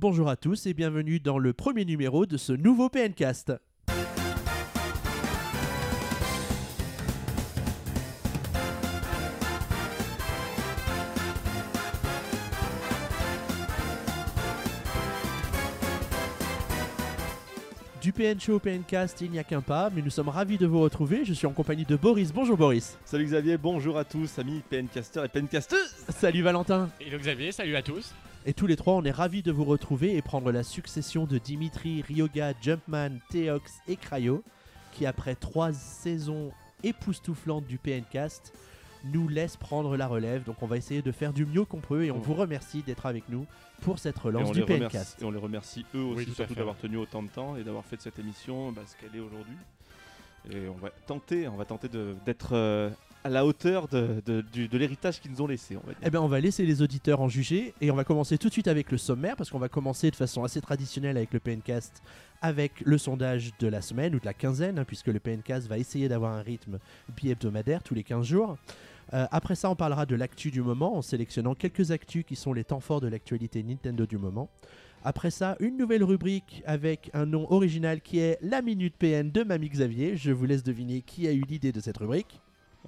Bonjour à tous et bienvenue dans le premier numéro de ce nouveau PNcast. Du PN Show au PNcast, il n'y a qu'un pas, mais nous sommes ravis de vous retrouver. Je suis en compagnie de Boris. Bonjour Boris. Salut Xavier, bonjour à tous, amis PNcaster et PNcasteuses Salut Valentin. Hello Xavier, salut à tous. Et tous les trois, on est ravis de vous retrouver et prendre la succession de Dimitri, Ryoga, Jumpman, Theox et Cryo, qui après trois saisons époustouflantes du PNcast, nous laisse prendre la relève. Donc on va essayer de faire du mieux qu'on peut et on Oh. vous remercie d'être avec nous pour cette et relance du PNcast. et on les remercie eux aussi Oui, surtout d'avoir tenu autant de temps et d'avoir fait de cette émission bah, ce qu'elle est aujourd'hui. Et on va tenter, on va tenter d'être euh, la hauteur de, l'héritage qu'ils nous ont laissé, on va. Eh bien, on va laisser les auditeurs en juger et on va commencer tout de suite avec le sommaire parce qu'on va commencer de façon assez traditionnelle avec le PNcast avec le sondage de la semaine ou de la quinzaine, hein, puisque le PNcast va essayer d'avoir un rythme bi-hebdomadaire tous les 15 jours. Euh, après ça, on parlera de l'actu du moment en sélectionnant quelques actus qui sont les temps forts de l'actualité Nintendo du moment. Après ça, une nouvelle rubrique avec un nom original qui est la Minute PN de Mamie Xavier. Je vous laisse deviner qui a eu l'idée de cette rubrique.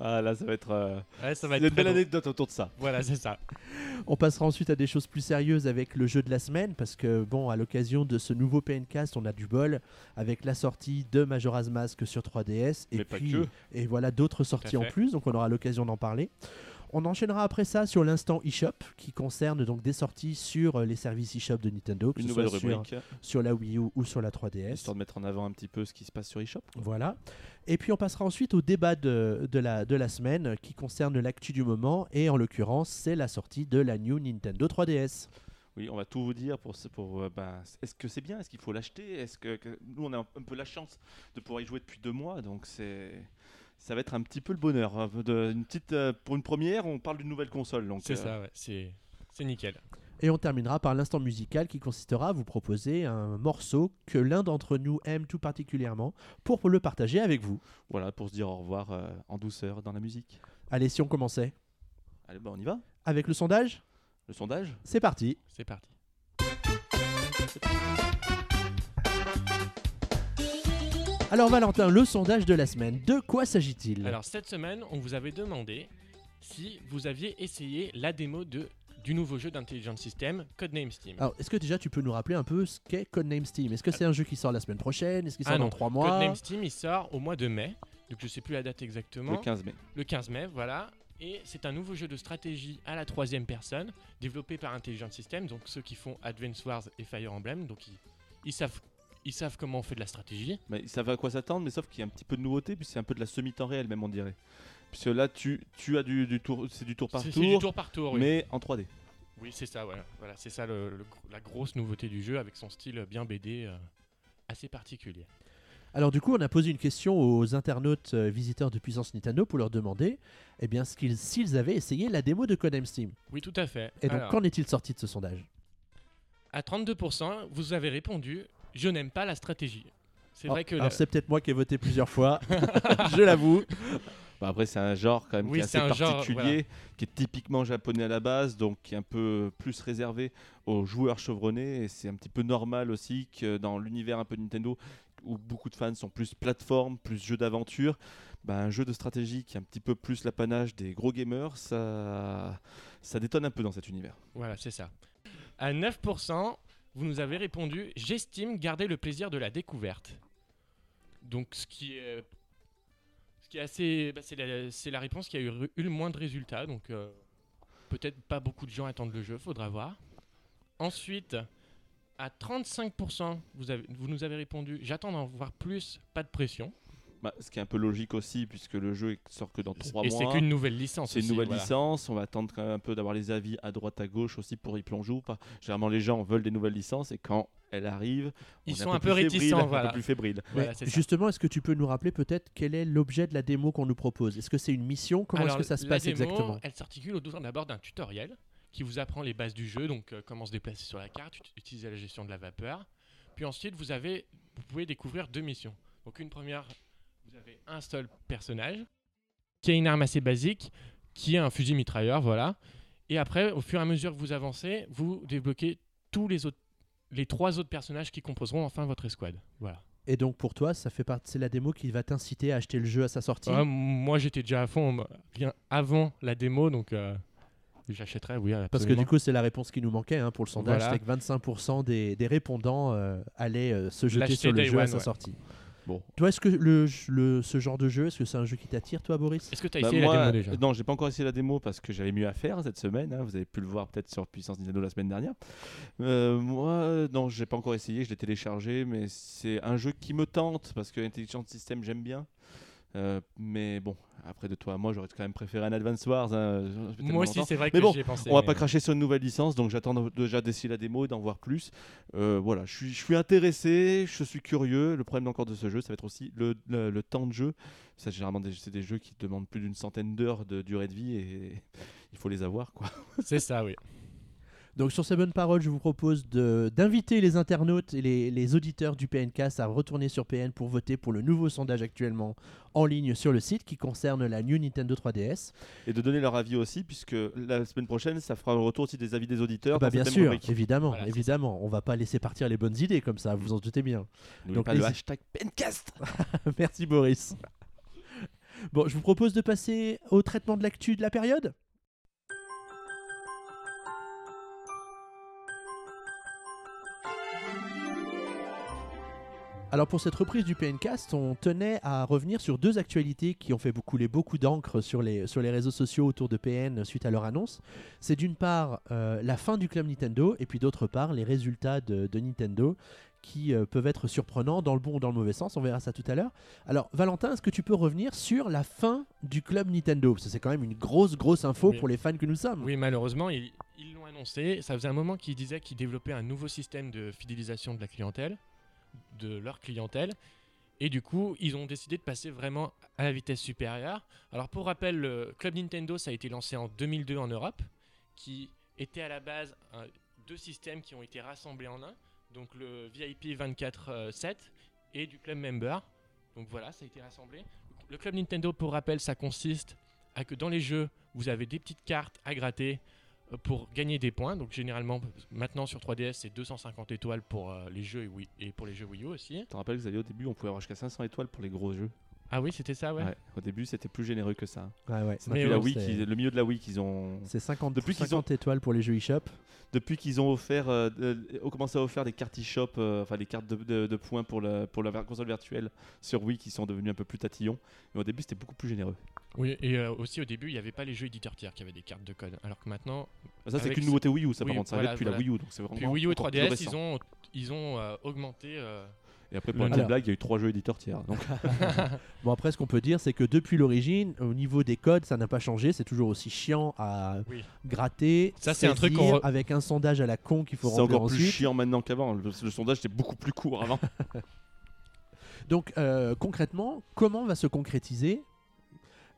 Ah là, ça va être, euh, Ouais, ça il va y a être une belle anecdote autour de ça. Voilà, c'est ça. On passera ensuite à des choses plus sérieuses avec le jeu de la semaine parce que bon, à l'occasion de ce nouveau PNcast, on a du bol avec la sortie de Majora's Mask sur 3DS et Mais pas puis que. et voilà d'autres sorties en plus, donc on aura l'occasion d'en parler. On enchaînera après ça sur l'instant eShop qui concerne donc des sorties sur euh, les services eShop de Nintendo, que Une ce nouvelle soit sur, rubrique, sur la Wii U ou sur la 3DS. histoire de mettre en avant un petit peu ce qui se passe sur eShop. Voilà. Et puis on passera ensuite au débat de, de la, de la semaine qui concerne l'actu du moment et en l'occurrence c'est la sortie de la New Nintendo 3DS. Oui, on va tout vous dire pour, pour euh, bah, est-ce que c'est bien, est-ce qu'il faut l'acheter, est-ce que, que- nous on a un peu la chance de pouvoir y jouer depuis deux mois, donc c'est ça va être un petit peu le bonheur. hein, de- une petite, euh, pour une première, on parle d'une nouvelle console, donc C'est euh, ça, ouais. C'est c'est nickel. Et on terminera par l'instant musical qui consistera à vous proposer un morceau que l'un d'entre nous aime tout particulièrement pour le partager avec vous. voilà pour se dire au revoir euh, en douceur dans la musique. Allez, si on commençait Allez, bah on y va. avec le sondage, Le sondage? c'est parti. C'est parti. Alors Valentin, le sondage de la semaine, de quoi s'agit-il? Alors, cette semaine, on vous avait demandé si vous aviez essayé la démo de, du nouveau jeu d'intelligence system Codename Steam. Alors, est-ce que déjà tu peux nous rappeler un peu ce qu'est Codename Steam? Est-ce que c'est un jeu qui sort la semaine prochaine? Est-ce qu'il sort Ah dans trois mois? Codename Steam, il sort au mois de mai. Donc, je sais plus la date exactement. Le 15 mai. Le 15 mai, voilà. Et c'est un nouveau jeu de stratégie à la troisième personne, développé par Intelligent System, donc ceux qui font Advance Wars et Fire Emblem. Donc, ils, ils savent, ils savent comment on fait de la stratégie. Mais ça va à quoi s'attendre, mais sauf qu'il y a un petit peu de nouveauté, puis c'est un peu de la semi-temps réel même on dirait. Puisque là tu, tu as du, du tour, c'est du tour par C'est- tour, C'est du tour par tour, oui. mais en 3D. Oui, c'est ça, voilà. voilà c'est ça le- le gr- la grosse nouveauté du jeu avec son style bien BD euh, assez particulier. Alors du coup, on a posé une question aux internautes euh, visiteurs de Puissance Nintendo pour leur demander eh bien, ce qu'ils- s'ils avaient essayé la démo de Codename Steam. Oui, tout à fait. Et donc, Alors, qu'en est-il sorti de ce sondage? À 32%, vous avez répondu Je n'aime pas la stratégie. C'est vrai que Alors, la- c'est peut-être moi qui ai voté plusieurs fois, je l'avoue. Bah, après c'est un genre quand même Oui, qui est c'est assez un genre, particulier, voilà. qui est typiquement japonais à la base, donc qui est un peu plus réservé aux joueurs chevronnés, et c'est un petit peu normal aussi que dans l'univers un peu Nintendo, où beaucoup de fans sont plus plateforme, plus jeu d'aventure, bah, un jeu de stratégie qui est un petit peu plus l'apanage des gros gamers, ça, ça détonne un peu dans cet univers. Voilà, c'est ça. À 9%, vous nous avez répondu J'estime garder le plaisir de la découverte. Donc, ce qui est, ce qui est assez. bah, c'est, la, réponse qui a eu, le moins de résultats. Donc, euh, peut-être pas beaucoup de gens attendent le jeu, faudra voir. Ensuite, à 35%, vous, vous nous avez répondu J'attends d'en voir plus, pas de pression. Bah, ce qui est un peu logique aussi, puisque le jeu sort que dans 3 Et mois. c'est qu'une nouvelle licence. C'est une aussi, nouvelle voilà. licence, on va attendre quand même un peu d'avoir les avis à droite à gauche aussi pour y plonger ou pas. Généralement les gens veulent des nouvelles licences et quand elles arrivent, Ils on sont un peu plus fébrile, réticents, un voilà. peu plus fébrile. Voilà, justement, est-ce que tu peux nous rappeler peut-être quel est l'objet de la démo qu'on nous propose? Est-ce que c'est une mission? Comment est-ce que ça se passe démo, exactement? Elle s'articule autour d'abord d'un tutoriel qui vous apprend les bases du jeu, donc euh, comment se déplacer sur la carte, ut- utiliser la gestion de la vapeur. Puis ensuite, vous, avez, vous pouvez découvrir deux missions. Donc une première, vous avez un seul personnage qui a une arme assez basique, qui est un fusil mitrailleur, voilà. Et après, au fur et à mesure que vous avancez, vous débloquez tous les autres les trois autres personnages qui composeront enfin votre escouade. Voilà. Et donc pour toi, ça fait partie, c'est la démo qui va t'inciter à acheter le jeu à sa sortie? Ouais, moi, j'étais déjà à fond, bien avant la démo, donc euh, j'achèterais, oui. Parce que du coup, c'est la réponse qui nous manquait hein, pour le sondage, Voilà. c'est que 25% des, des répondants euh, allaient euh, se jeter sur le jeu à sa ouais. sortie. Bon. Toi, est-ce que le, le- ce genre de jeu, est-ce que c'est un jeu qui t'attire, toi, Boris? Est-ce que tu as Bah, essayé moi, la démo déjà? Non, j'ai pas encore essayé la démo parce que j'avais mieux à faire cette semaine. hein. Vous avez pu le voir peut-être sur Puissance Nintendo la semaine dernière. Euh, moi, non, j'ai pas encore essayé. Je l'ai téléchargé, mais c'est un jeu qui me tente parce que Intelligent System j'aime bien. Euh, mais bon, après de toi à moi, j'aurais quand même préféré un Advance Wars. hein. Moi aussi, c'est vrai que Mais bon, j'y ai pensé. On va mais- pas cracher sur une nouvelle licence, donc j'attends déjà d'essayer la démo et d'en voir plus. Euh, voilà, je suis, je suis intéressé, je suis curieux. Le problème encore de ce jeu, ça va être aussi le, le- le temps de jeu. Ça, généralement, des- c'est des jeux qui demandent plus d'une centaine d'heures de durée de vie et il faut les avoir, quoi. C'est ça, oui. Donc sur ces bonnes paroles, je vous propose d'inviter les internautes et les, les auditeurs du PNcast à retourner sur PN pour voter pour le nouveau sondage actuellement en ligne sur le site qui concerne la New Nintendo 3DS. Et de donner leur avis aussi, puisque la semaine prochaine, ça fera le retour aussi des avis des auditeurs. bah dans bien sûr, rubrique. évidemment, Voilà, évidemment. On va pas laisser partir les bonnes idées comme ça, vous en doutez bien. Donc, pas le n'hésite- hashtag Pencast. Merci Boris. Bon, je vous propose de passer au traitement de l'actu de la période. Alors pour cette reprise du PNcast, on tenait à revenir sur deux actualités qui ont fait couler beaucoup d'encre sur les, sur les réseaux sociaux autour de PN suite à leur annonce. C'est d'une part euh, la fin du club Nintendo et puis d'autre part les résultats de, de Nintendo qui euh, peuvent être surprenants dans le bon ou dans le mauvais sens. On verra ça tout à l'heure. Alors, Valentin, est-ce que tu peux revenir sur la fin du club Nintendo? Parce que c'est quand même une grosse, grosse info Oui. pour les fans que nous sommes. Oui, malheureusement, ils ils l'ont annoncé. Ça faisait un moment qu'ils disaient qu'ils développaient un nouveau système de fidélisation de la clientèle, de leur clientèle. Et du coup, ils ont décidé de passer vraiment à la vitesse supérieure. Alors, pour rappel, le Club Nintendo, ça a été lancé en 2002 en Europe, qui était à la base deux systèmes qui ont été rassemblés en un. Donc, le VIP 24-7 et du Club Member. Donc voilà, ça a été rassemblé. Le Club Nintendo, pour rappel, ça consiste à que dans les jeux, vous avez des petites cartes à gratter pour gagner des points. Donc généralement, maintenant sur 3DS, c'est 250 étoiles pour euh, les jeux et, Wii- et pour les jeux Wii U aussi. Tu rappelles que vous aviez au début, on pouvait avoir jusqu'à 500 étoiles pour les gros jeux. Ah oui, c'était ça, ouais. Ouais, Au début, c'était plus généreux que ça. Ouais, ouais. C'est depuis la Wii le milieu de la Wii qu'ils ont. C'est 50, Depuis qu'ils 50 étoiles pour les jeux eShop. Depuis qu'ils ont offert, euh, ont commencé à offrir des cartes eShop, euh, enfin des cartes de, de- de points pour la, pour la console virtuelle sur Wii qui sont devenus un peu plus tatillons. Mais au début, c'était beaucoup plus généreux. Oui, et euh, aussi au début, il n'y avait pas les jeux éditeurs tiers qui avaient des cartes de code. Alors que maintenant, Ça, c'est qu'une nouveauté Wii U, ça Oui, par contre, ça voilà, arrive depuis voilà. la Wii U. Donc c'est puis vraiment Wii U et encore plus 3DS, récent. ils ont, ils ont euh, augmenté. Et après, pour la petite blague, il y a eu trois jeux éditeurs tiers. Donc, Bon, après, ce qu'on peut dire, c'est que depuis l'origine, au niveau des codes, ça n'a pas changé. C'est toujours aussi chiant à Oui. gratter. Ça, c'est un truc re- Avec un sondage à la con qu'il faut c'est remplir encore plus chiant maintenant qu'avant. Le, le sondage était beaucoup plus court avant. Donc, euh, concrètement, comment va se concrétiser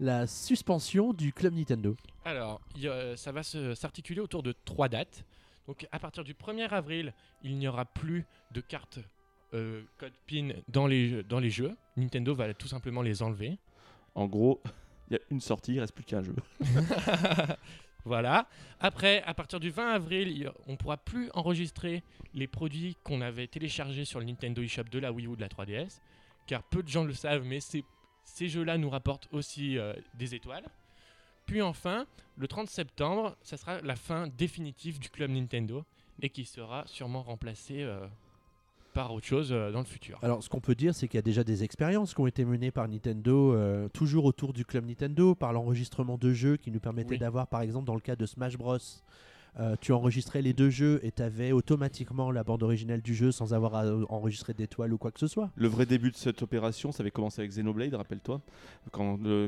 la suspension du club Nintendo? Alors, a- ça va s'articuler autour de trois dates. Donc, à partir du 1er avril, il n'y aura plus de cartes euh, code PIN dans les, jeux- dans les jeux. Nintendo va tout simplement les enlever. En gros, il y a une sortie, il reste plus qu'un jeu. voilà. Après, à partir du 20 avril, on pourra plus enregistrer les produits qu'on avait téléchargés sur le Nintendo eShop de la Wii U de la 3DS, car peu de gens le savent, mais ces, ces jeux-là nous rapportent aussi euh, des étoiles. Puis enfin, le 30 septembre, ça sera la fin définitive du club Nintendo et qui sera sûrement remplacé euh, par autre chose euh, dans le futur. Alors, ce qu'on peut dire, c'est qu'il y a déjà des expériences qui ont été menées par Nintendo, euh, toujours autour du club Nintendo, par l'enregistrement de jeux qui nous permettaient Oui. d'avoir, par exemple, dans le cas de Smash Bros. Euh, tu enregistrais les deux jeux et tu avais automatiquement la bande originale du jeu sans avoir à euh, enregistrer d'étoiles ou quoi que ce soit. Le vrai début de cette opération, ça avait commencé avec Xenoblade, rappelle-toi.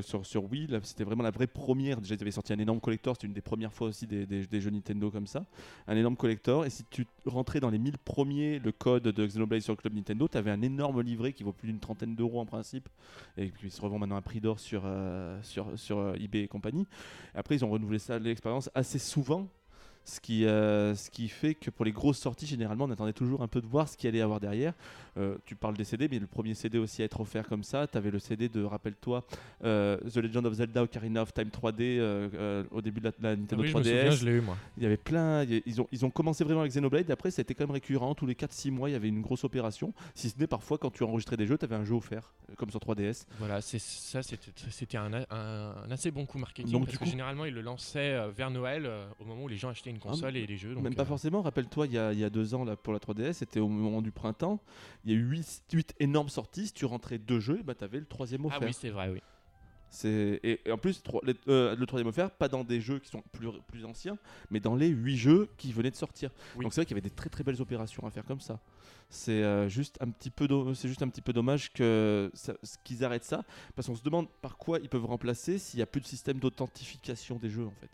Sur, Wii, c'était vraiment la vraie première. Déjà, ils avaient sorti un énorme collector. C'était une des premières fois aussi des, jeux Nintendo comme ça. Un énorme collector. Et si tu rentrais dans les 1000 premiers le code de Xenoblade sur le club Nintendo, tu avais un énorme livret qui vaut plus d'une trentaine d'euros en principe. Et qui se revend maintenant à prix d'or sur, euh, sur, sur eBay et compagnie. Après, ils ont renouvelé ça, l'expérience assez souvent. Ce qui, euh, ce qui fait que pour les grosses sorties, généralement, on attendait toujours un peu de voir ce qu'il allait y avoir derrière. Euh, tu parles des CD, mais le premier CD aussi à être offert comme ça. Tu avais le CD de, rappelle-toi, euh, The Legend of Zelda Ocarina of Time 3D euh, au début de la, la Nintendo Oui, je me 3DS. souviens, je l'ai eu moi. Il y avait plein. il y a- Ils ont, ils ont commencé vraiment avec Xenoblade. Et après, été quand même récurrent. Tous les 4-6 mois, il y avait une grosse opération. Si ce n'est parfois, quand tu enregistrais des jeux, tu avais un jeu offert, comme sur 3DS. Voilà, c'est ça, c'était c'était un, a- un- un assez bon coup marketing Donc, parce que généralement ils le lançaient vers Noël au moment où les gens achetaient une console et les jeux. donc, Même pas forcément. Rappelle-toi, il y, y a deux ans, là, pour la 3DS, c'était au moment du printemps. Il y a eu 8, énormes sorties. Si tu rentrais deux jeux, bah, tu avais le troisième offert. Ah oui, c'est vrai, oui. Et, et en plus, les- euh, le troisième offert, pas dans des jeux qui sont plus, plus anciens, mais dans les huit jeux qui venaient de sortir. Oui. Donc c'est vrai qu'il y avait des très très belles opérations à faire comme ça. C'est euh, juste un petit peu, juste un petit peu dommage qu'ils arrêtent ça, parce qu'on se demande par quoi ils peuvent remplacer s'il n'y a plus de système d'authentification des jeux en fait.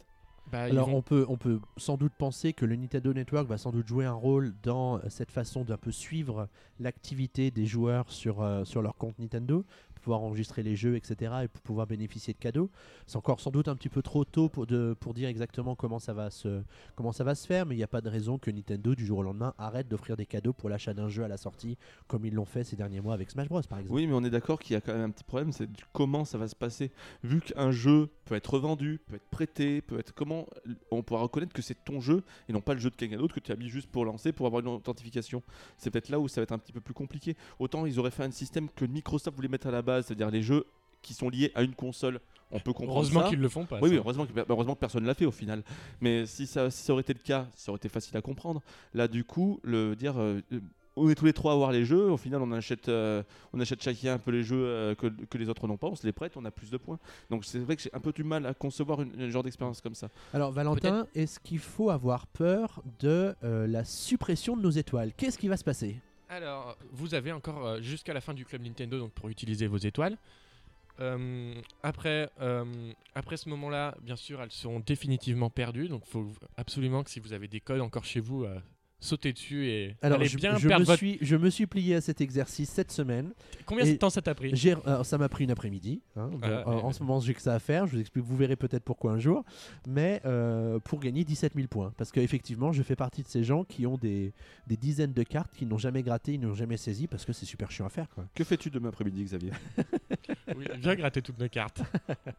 Bah, Alors on peut, on peut sans doute penser que le Nintendo Network va sans doute jouer un rôle dans cette façon d'un peu suivre l'activité des joueurs sur, euh, sur leur compte Nintendo, pouvoir enregistrer les jeux, etc. et pour pouvoir bénéficier de cadeaux. C'est encore sans doute un petit peu trop tôt pour, de, pour dire exactement comment ça, va se, comment ça va se faire, mais il n'y a pas de raison que Nintendo du jour au lendemain arrête d'offrir des cadeaux pour l'achat d'un jeu à la sortie, comme ils l'ont fait ces derniers mois avec Smash Bros par exemple. Oui, mais on est d'accord qu'il y a quand même un petit problème, c'est comment ça va se passer. Vu qu'un jeu peut être revendu, peut être prêté, peut être comment on pourra reconnaître que c'est ton jeu et non pas le jeu de quelqu'un d'autre que tu as mis juste pour lancer, pour avoir une authentification. C'est peut-être là où ça va être un petit peu plus compliqué. Autant ils auraient fait un système que Microsoft voulait mettre à la base, c'est-à-dire les jeux qui sont liés à une console. On peut comprendre Heureusement qu'ils le font pas. Oui, oui, heureusement que, bah, heureusement que personne ne l'a fait au final. Mais si ça, si ça aurait été le cas, ça aurait été facile à comprendre. Là, du coup, le dire, euh, on est tous les trois à voir les jeux. Au final, on achète, euh, on achète chacun un peu les jeux euh, que, que les autres n'ont pas. On se les prête, on a plus de points. Donc c'est vrai que j'ai un peu du mal à concevoir une, un genre d'expérience comme ça. Alors Valentin, est-ce qu'il faut avoir peur de euh, la suppression de nos étoiles? Qu'est-ce qui va se passer? Alors, vous avez encore euh, jusqu'à la fin du club Nintendo donc pour utiliser vos étoiles. Euh, après, euh, après ce moment-là, bien sûr, elles seront définitivement perdues. Donc, il faut absolument que si vous avez des codes encore chez vous, sautez dessus et Alors, allez je, bien je perdre me votre. suis, je me suis plié à cet exercice cette semaine. Combien de temps ça t'a pris? alors, ça m'a pris une après-midi. hein. Bon, Ah, en, ouais, en ouais. ce moment, j'ai que ça à faire. Je vous explique, vous verrez peut-être pourquoi un jour. Mais euh, pour gagner 17 000 points. Parce qu'effectivement, je fais partie de ces gens qui ont des, des dizaines de cartes qu'ils n'ont jamais gratté, ils n'ont jamais saisi parce que c'est super chiant à faire. Quoi. Que fais-tu demain après-midi, Xavier? Oui, Viens gratter toutes nos cartes.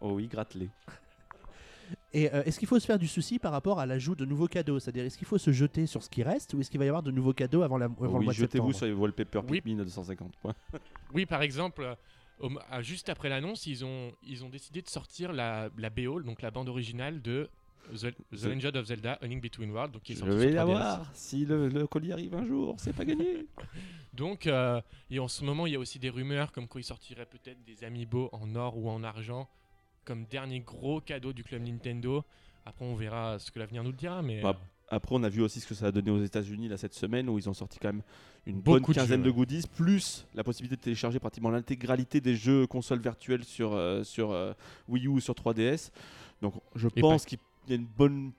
Oh oui, gratte-les. Et euh, est-ce qu'il faut se faire du souci par rapport à l'ajout de nouveaux cadeaux? C'est-à-dire, est-ce qu'il faut se jeter sur ce qui reste ou est-ce qu'il va y avoir de nouveaux cadeaux avant, la, avant Oh le oui, mois de jetez-vous septembre? sur les wallpapers Oui. Pikmin de 250 points. Oui, par exemple, euh, au- à- juste après l'annonce, ils ont, ils ont décidé de sortir la, la BO, donc la bande originale de The, The Legend of Zelda A Link Between Worlds, donc qui est Je vais sur 3DS. l'avoir. Si le, le colis arrive un jour, c'est pas gagné. Donc, euh, et en ce moment, il y a aussi des rumeurs comme quoi il sortirait peut-être des amiibo en or ou en argent comme dernier gros cadeau du club Nintendo. Après, on verra ce que l'avenir nous le dira, mais Bah, euh, Après, on a vu aussi ce que ça a donné aux États-Unis là cette semaine où ils ont sorti quand même une bonne de quinzaine jeux, de, goodies, plus la possibilité de télécharger pratiquement l'intégralité des jeux consoles virtuelles sur, euh, sur euh, Wii U ou sur 3DS. Donc, je Et pense qu'il y a une bonne,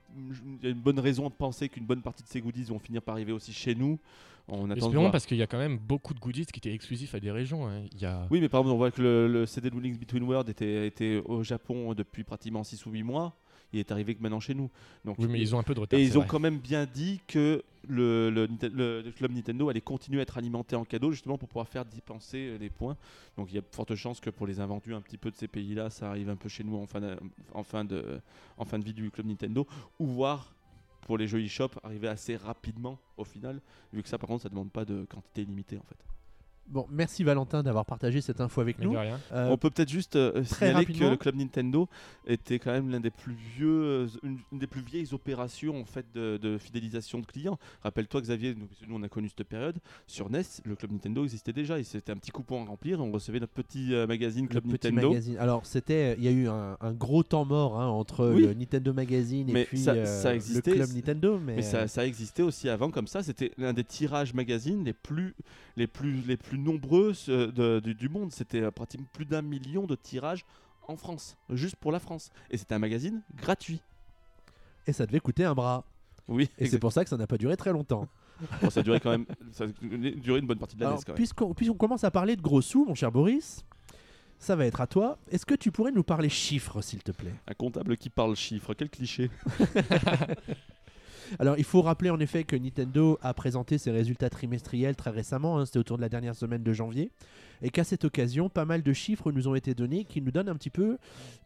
il y a une bonne raison de penser qu'une bonne partie de ces goodies vont finir par arriver aussi chez nous. On attend espérons parce qu'il y a quand même beaucoup de goodies qui étaient exclusifs à des régions. hein. Il y a... Oui, mais par exemple, on voit que le, le CD de Links Between Worlds était, était au Japon depuis pratiquement 6 ou 8 mois. Il est arrivé que maintenant chez nous. Donc, Oui, mais ils ont un peu de retard. Et ils ont vrai. quand même bien dit que le, club Nintendo allait continuer à être alimenté en cadeaux justement pour pouvoir faire dépenser euh, des points. Donc il y a de fortes chances que pour les invendus un petit peu de ces pays-là, ça arrive un peu chez nous en fin de, en fin de, en fin de vie du club Nintendo. Ou voir pour les jeux eShop arriver assez rapidement au final, vu que ça par contre ça demande pas de quantité limitée en fait. Bon, merci Valentin d'avoir partagé cette info avec Mais nous. rien. Euh, On peut peut-être juste euh, très signaler que rapidement. le club Nintendo était quand même l'un des plus vieux, euh, une, une des plus vieilles opérations en fait de, de fidélisation de clients. Rappelle-toi Xavier, nous, nous, on a connu cette période sur NES, le club Nintendo existait déjà. Et c'était un petit coupon à remplir. On recevait notre petit euh, magazine le Club petit Nintendo. magazine. Alors, c'était, il y a eu un, un gros temps mort hein, entre Oui. le Nintendo Magazine et puis ça- euh, ça le club Nintendo. Mais, Mais ça, ça existait aussi avant comme ça. C'était l'un des tirages magazines les plus, les plus, les plus nombreux euh, de- du, du monde. C'était euh, pratiquement plus d'un million de tirages en France, juste pour la France. Et c'était un magazine gratuit. et ça devait coûter un bras. Oui, Et c'est pour ça que ça n'a pas duré très longtemps. Bon, ça a duré quand même, ça a duré une bonne partie de l'année. Puisqu'on commence à parler de gros sous, mon cher Boris, ça va être à toi. Est-ce que tu pourrais nous parler chiffres, s'il te plaît? Un comptable qui parle chiffres, quel cliché. Alors, il faut rappeler en effet que Nintendo a présenté ses résultats trimestriels très récemment, hein, c'était autour de la dernière semaine de janvier, et qu'à cette occasion, pas mal de chiffres nous ont été donnés qui nous donnent un petit peu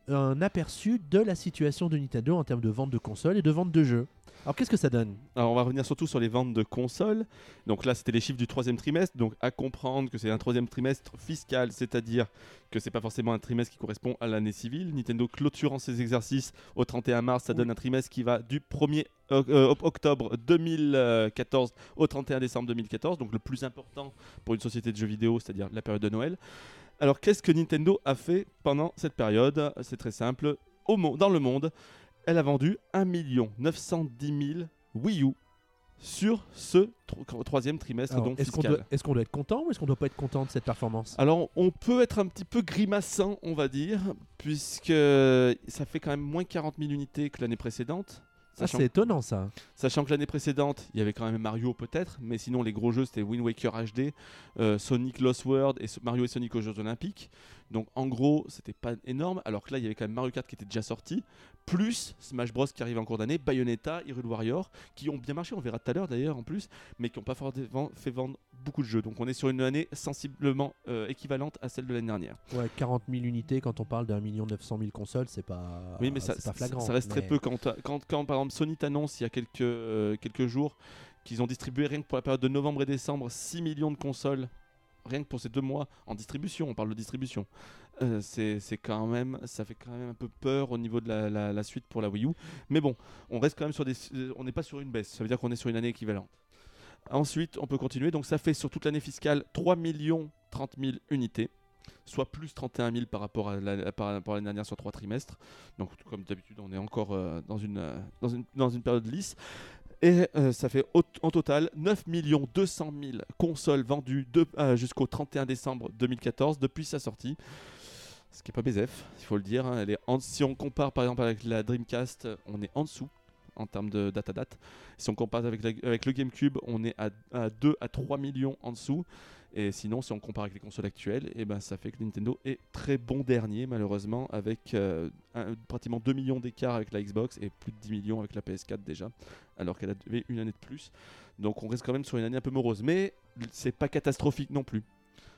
un aperçu de la situation de Nintendo en termes de vente de consoles et de vente de jeux. Alors, qu'est-ce que ça donne? Alors on va revenir surtout sur les ventes de consoles. Donc là c'était les chiffres du troisième trimestre. Donc à comprendre que c'est un troisième trimestre fiscal, c'est-à-dire que c'est pas forcément un trimestre qui correspond à l'année civile. Nintendo clôturant ses exercices au 31 mars, ça donne un trimestre qui va du 1er o- euh, octobre 2014 au 31 décembre 2014, donc le plus important pour une société de jeux vidéo, c'est-à-dire la période de Noël. Alors qu'est-ce que Nintendo a fait pendant cette période? C'est très simple. Au dans le monde, elle a vendu 1 910 000 Wii U sur ce tro- troisième trimestre Alors, donc fiscal. est-ce qu'on doit être content ou est-ce qu'on doit pas être content de cette performance? Alors, on peut être un petit peu grimaçant, on va dire, puisque ça fait quand même moins 40 000 unités que l'année précédente. Sachant, C'est étonnant ça. sachant que l'année précédente, il y avait quand même Mario peut-être, mais sinon les gros jeux c'était Wind Waker HD, euh, Sonic Lost World et Mario et Sonic aux Jeux Olympiques. Donc en gros, c'était pas énorme, alors que là il y avait quand même Mario Kart qui était déjà sorti, plus Smash Bros qui arrive en cours d'année, Bayonetta, Hyrule Warrior, qui ont bien marché, on verra tout à l'heure d'ailleurs en plus, mais qui n'ont pas forcément fait vendre beaucoup de jeux. Donc on est sur une année sensiblement euh, équivalente à celle de l'année dernière. Ouais, 40 000 unités quand on parle d'un million 900 000 consoles, c'est pas, Oui, mais ça, c'est pas ça- flagrant. ça reste très peu. Quand, t'as- quand, quand, par exemple Sony t'annonce il y a quelques, euh, quelques jours qu'ils ont distribué rien que pour la période de novembre et décembre 6 millions de consoles, rien que pour ces deux mois en distribution, on parle de distribution. Euh, c'est quand même, ça fait quand même un peu peur au niveau de la, la- suite pour la Wii U. Mais bon, on reste quand même sur des, euh, on n'est pas sur une baisse. Ça veut dire qu'on est sur une année équivalente. Ensuite, on peut continuer. Donc ça fait sur toute l'année fiscale 3 millions 30 000 unités, soit plus 31 000 par rapport à l'année dernière sur trois trimestres. Donc comme d'habitude, on est encore euh, dans, une, dans, une, dans une période lisse. Et euh, ça fait en total 9 200 000 consoles vendues euh, jusqu'au 31 décembre 2014 depuis sa sortie. Ce qui n'est pas BZF, il faut le dire. hein. Si on compare par exemple avec la Dreamcast, on est en dessous en termes de data date. Si on compare avec, le GameCube, on est à 2 à 3 millions en dessous. Et sinon, si on compare avec les consoles actuelles, et ben, ça fait que Nintendo est très bon dernier, malheureusement, avec euh, pratiquement 2 millions d'écart avec la Xbox et plus de 10 millions avec la PS4 déjà, alors qu'elle avait une année de plus. Donc on reste quand même sur une année un peu morose. Mais c'est pas catastrophique non plus.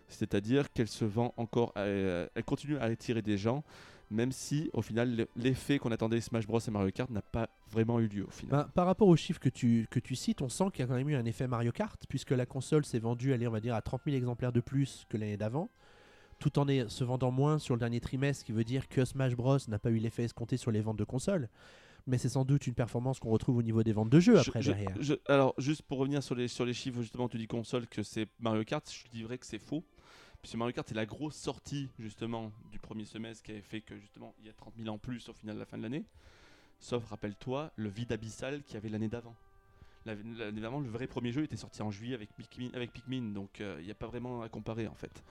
C'est-à-dire qu'elle se vend encore, euh, elle continue à attirer des gens, même si au final l'effet qu'on attendait Smash Bros et Mario Kart n'a pas vraiment eu lieu au final. Ben, par rapport aux chiffres que tu, que tu cites, on sent qu'il y a quand même eu un effet Mario Kart, puisque la console s'est vendue, allez, on va dire, à 30 000 exemplaires de plus que l'année d'avant, tout en est- se vendant moins sur le dernier trimestre, ce qui veut dire que Smash Bros n'a pas eu l'effet escompté sur les ventes de consoles. Mais c'est sans doute une performance qu'on retrouve au niveau des ventes de jeux après Je- derrière. je- alors, juste pour revenir sur les, sur les chiffres, justement, tu dis console que c'est Mario Kart, je dirais que c'est faux. Puisque Mario Kart est la grosse sortie, justement, du premier semestre qui avait fait que, justement, il y a 30 000 en plus au final de la fin de l'année. Sauf, rappelle-toi, le vide abyssal qu'il y avait l'année d'avant. La- L'année d'avant, le vrai premier jeu était sorti en juillet avec Pikmin, avec Pikmin donc euh, il n'y a pas vraiment à comparer en fait.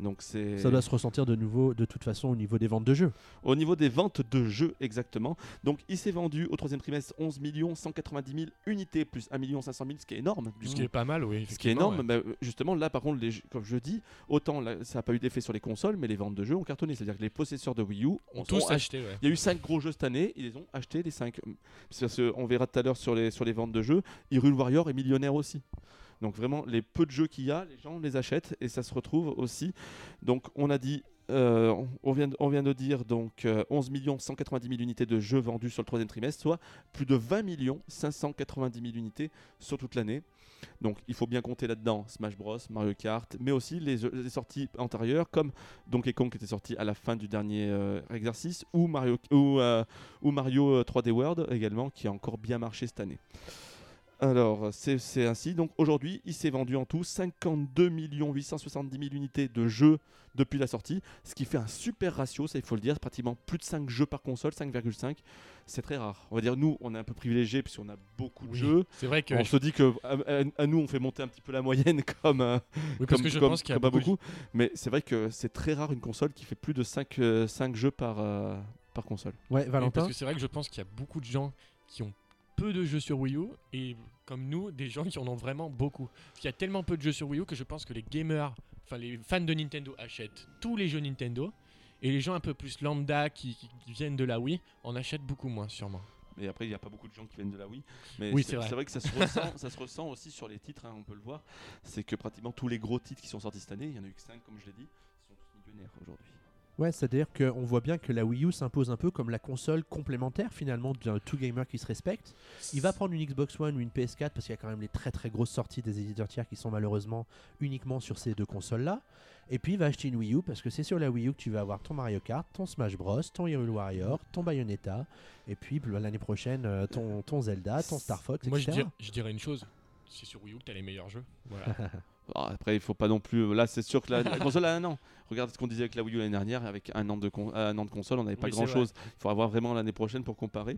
Donc c'est Ça doit se ressentir de nouveau, de toute façon, au niveau des ventes de jeux. au niveau des ventes de jeux exactement. Donc il s'est vendu au troisième trimestre 11 190 000 unités plus 1 500 000, ce qui est énorme. Ce qui est pas mal, oui. Ce qui est énorme, ouais. bah, justement là par contre, les jeux- comme je dis, autant là, ça n'a pas eu d'effet sur les consoles, mais les ventes de jeux ont cartonné. C'est-à-dire que les possesseurs de Wii U On ont tous ach- acheté, ouais. Il y a eu 5 gros jeux cette année, ils les ont achetés les 5. on verra tout à l'heure sur les, sur les ventes de jeux. Hyrule Warrior est millionnaire aussi. Donc vraiment, les peu de jeux qu'il y a, les gens les achètent et ça se retrouve aussi. Donc on a dit, euh, on, vient, on vient de dire donc euh, 11 190 000 unités de jeux vendus sur le troisième trimestre, soit plus de 20 590 000 unités sur toute l'année. Donc il faut bien compter là-dedans Smash Bros, Mario Kart, mais aussi les, sorties antérieures comme Donkey Kong qui était sorti à la fin du dernier euh, exercice ou Mario, ou, euh, Mario euh, 3D World également qui a encore bien marché cette année. Alors, c'est ainsi. Donc aujourd'hui, il s'est vendu en tout 52 870 000 unités de jeux depuis la sortie, ce qui fait un super ratio, ça il faut le dire, pratiquement plus de 5 jeux par console, 5,5. C'est très rare. On va dire, nous, on est un peu privilégiés puisqu'on a beaucoup de Oui. jeux. C'est vrai que On se dit que à, à- à nous, on fait monter un petit peu la moyenne comme, euh, Oui, parce comme, que je comme- pense qu'il y a pas beaucoup, beaucoup. Mais c'est vrai que c'est très rare une console qui fait plus de 5, jeux par, euh, par console. Ouais, Oui, Valentin parce que c'est vrai que je pense qu'il y a beaucoup de gens qui ont peu de jeux sur Wii U et comme nous, des gens qui en ont vraiment beaucoup. Parce qu'il y a tellement peu de jeux sur Wii U que je pense que les gamers, enfin les fans de Nintendo achètent tous les jeux Nintendo et les gens un peu plus lambda qui, qui viennent de la Wii en achètent beaucoup moins sûrement. Mais après, il n'y a pas beaucoup de gens qui viennent de la Wii. Mais Oui, c'est vrai. vrai que ça se, ressent, ça se ressent aussi sur les titres, hein, on peut le voir. C'est que pratiquement tous les gros titres qui sont sortis cette année, il y en a eu que 5, comme je l'ai dit, sont tous millionnaires aujourd'hui. Ouais, c'est-à-dire qu'on voit bien que la Wii U s'impose un peu comme la console complémentaire finalement d'un tout gamer qui se respecte. Il va prendre une Xbox One ou une PS4 parce qu'il y a quand même les très très grosses sorties des éditeurs tiers qui sont malheureusement uniquement sur ces deux consoles-là. Et puis il va acheter une Wii U parce que c'est sur la Wii U que tu vas avoir ton Mario Kart, ton Smash Bros, ton Hyrule Warrior, ton Bayonetta, et puis bah, l'année prochaine euh, ton, ton Zelda, ton Star Fox, Moi, je, etc. dir- je dirais une chose. C'est sur Wii U que t'as les meilleurs jeux. Voilà. Alors, après, il faut pas non plus. Là, c'est sûr que la, la console a un an. Regarde ce qu'on disait avec la Wii U l'année dernière, avec un an de, con- un an de console, on n'avait pas Oui, grand chose. Il faudra voir vraiment l'année prochaine pour comparer.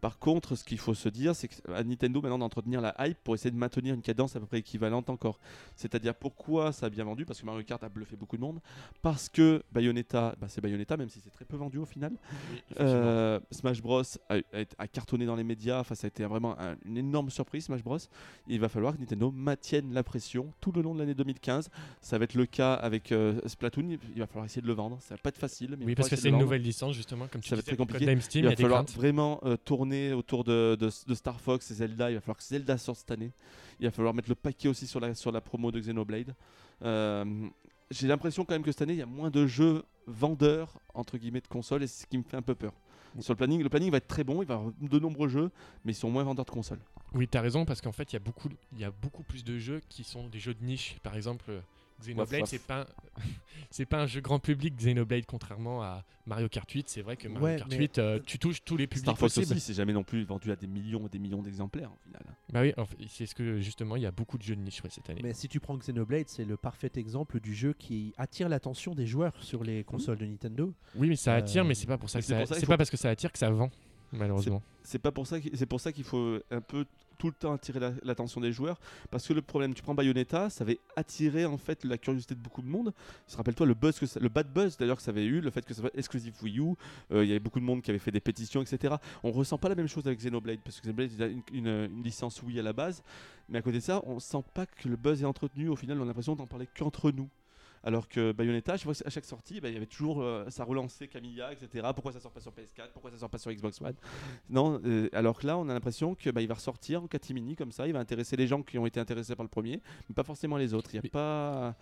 Par contre, ce qu'il faut se dire, c'est qu'à Nintendo, maintenant, d'entretenir la hype pour essayer de maintenir une cadence à peu près équivalente encore. C'est-à-dire pourquoi ça a bien vendu? Parce que Mario Kart a bluffé beaucoup de monde. Parce que Bayonetta, bah, c'est Bayonetta, même si c'est très peu vendu au final. Oui. Euh, Smash Bros a, cartonné dans les médias, enfin ça a été vraiment un- une énorme surprise Smash Bros. Il va falloir que Nintendo maintienne la pression tout le long de l'année 2015. Ça va être le cas avec euh, Splatoon, il va falloir essayer de le vendre. Ça va pas être facile, mais oui, va parce que c'est une le nouvelle licence, justement, comme tu Ça va disais. être très avec le compliqué. Steam, il va falloir vraiment euh, tourner autour de, de- de Star Fox et Zelda. Il va falloir que Zelda sorte cette année. Il va falloir mettre le paquet aussi sur la, sur la promo de Xenoblade. Euh, J'ai l'impression quand même que cette année, il y a moins de jeux vendeurs, entre guillemets, de consoles, et c'est ce qui me fait un peu peur. Sur le planning, le planning va être très bon, il va y avoir de nombreux jeux, mais ils sont moins vendeurs de consoles. Oui, t'as raison, parce qu'en fait, il y, a beaucoup- il y a beaucoup plus de jeux qui sont des jeux de niche. Par exemple, Xenoblade, c'est pas, c'est pas un jeu grand public, Xenoblade, contrairement à Mario Kart 8. C'est vrai que Mario Ouais, Kart mais- 8, euh, tu touches tous les publics Star Fox possibles. aussi, c'est jamais non plus vendu à des millions et des millions d'exemplaires au final. Bah oui, en fait, c'est ce que justement, il y a beaucoup de jeux de niche ouais, cette année. Mais si tu prends Xenoblade, c'est le parfait exemple du jeu qui attire l'attention des joueurs sur les consoles de Nintendo. Oui, mais ça attire, Euh, mais c'est pas pour ça mais que c'est ça, pour ça qu'il c'est faut- pas parce que ça attire que ça vend, malheureusement. C'est pas pour ça c'est pour ça qu'il faut un peu tout le temps attirer la- l'attention des joueurs parce que le problème tu prends Bayonetta ça avait attiré en fait la curiosité de beaucoup de monde. Se rappelle-toi le buzz le bad buzz d'ailleurs que ça avait eu le fait que ça soit exclusif Wii U euh, il y avait beaucoup de monde qui avait fait des pétitions etc on ressent pas la même chose avec Xenoblade parce que Xenoblade a une licence Wii à la base mais à côté de ça on sent pas que le buzz est entretenu. Au final on a l'impression d'en parler qu'entre nous alors que Bayonetta, je vois à chaque sortie, bah, il y avait toujours euh, ça relançait Camilla, etc. Pourquoi ça sort pas sur PS4 Pourquoi ça sort pas sur Xbox One? Non, euh, alors que là, on a l'impression que bah, il va ressortir en catimini comme ça. Il va intéresser les gens qui ont été intéressés par le premier, mais pas forcément les autres. Il n'y a Mais- pas,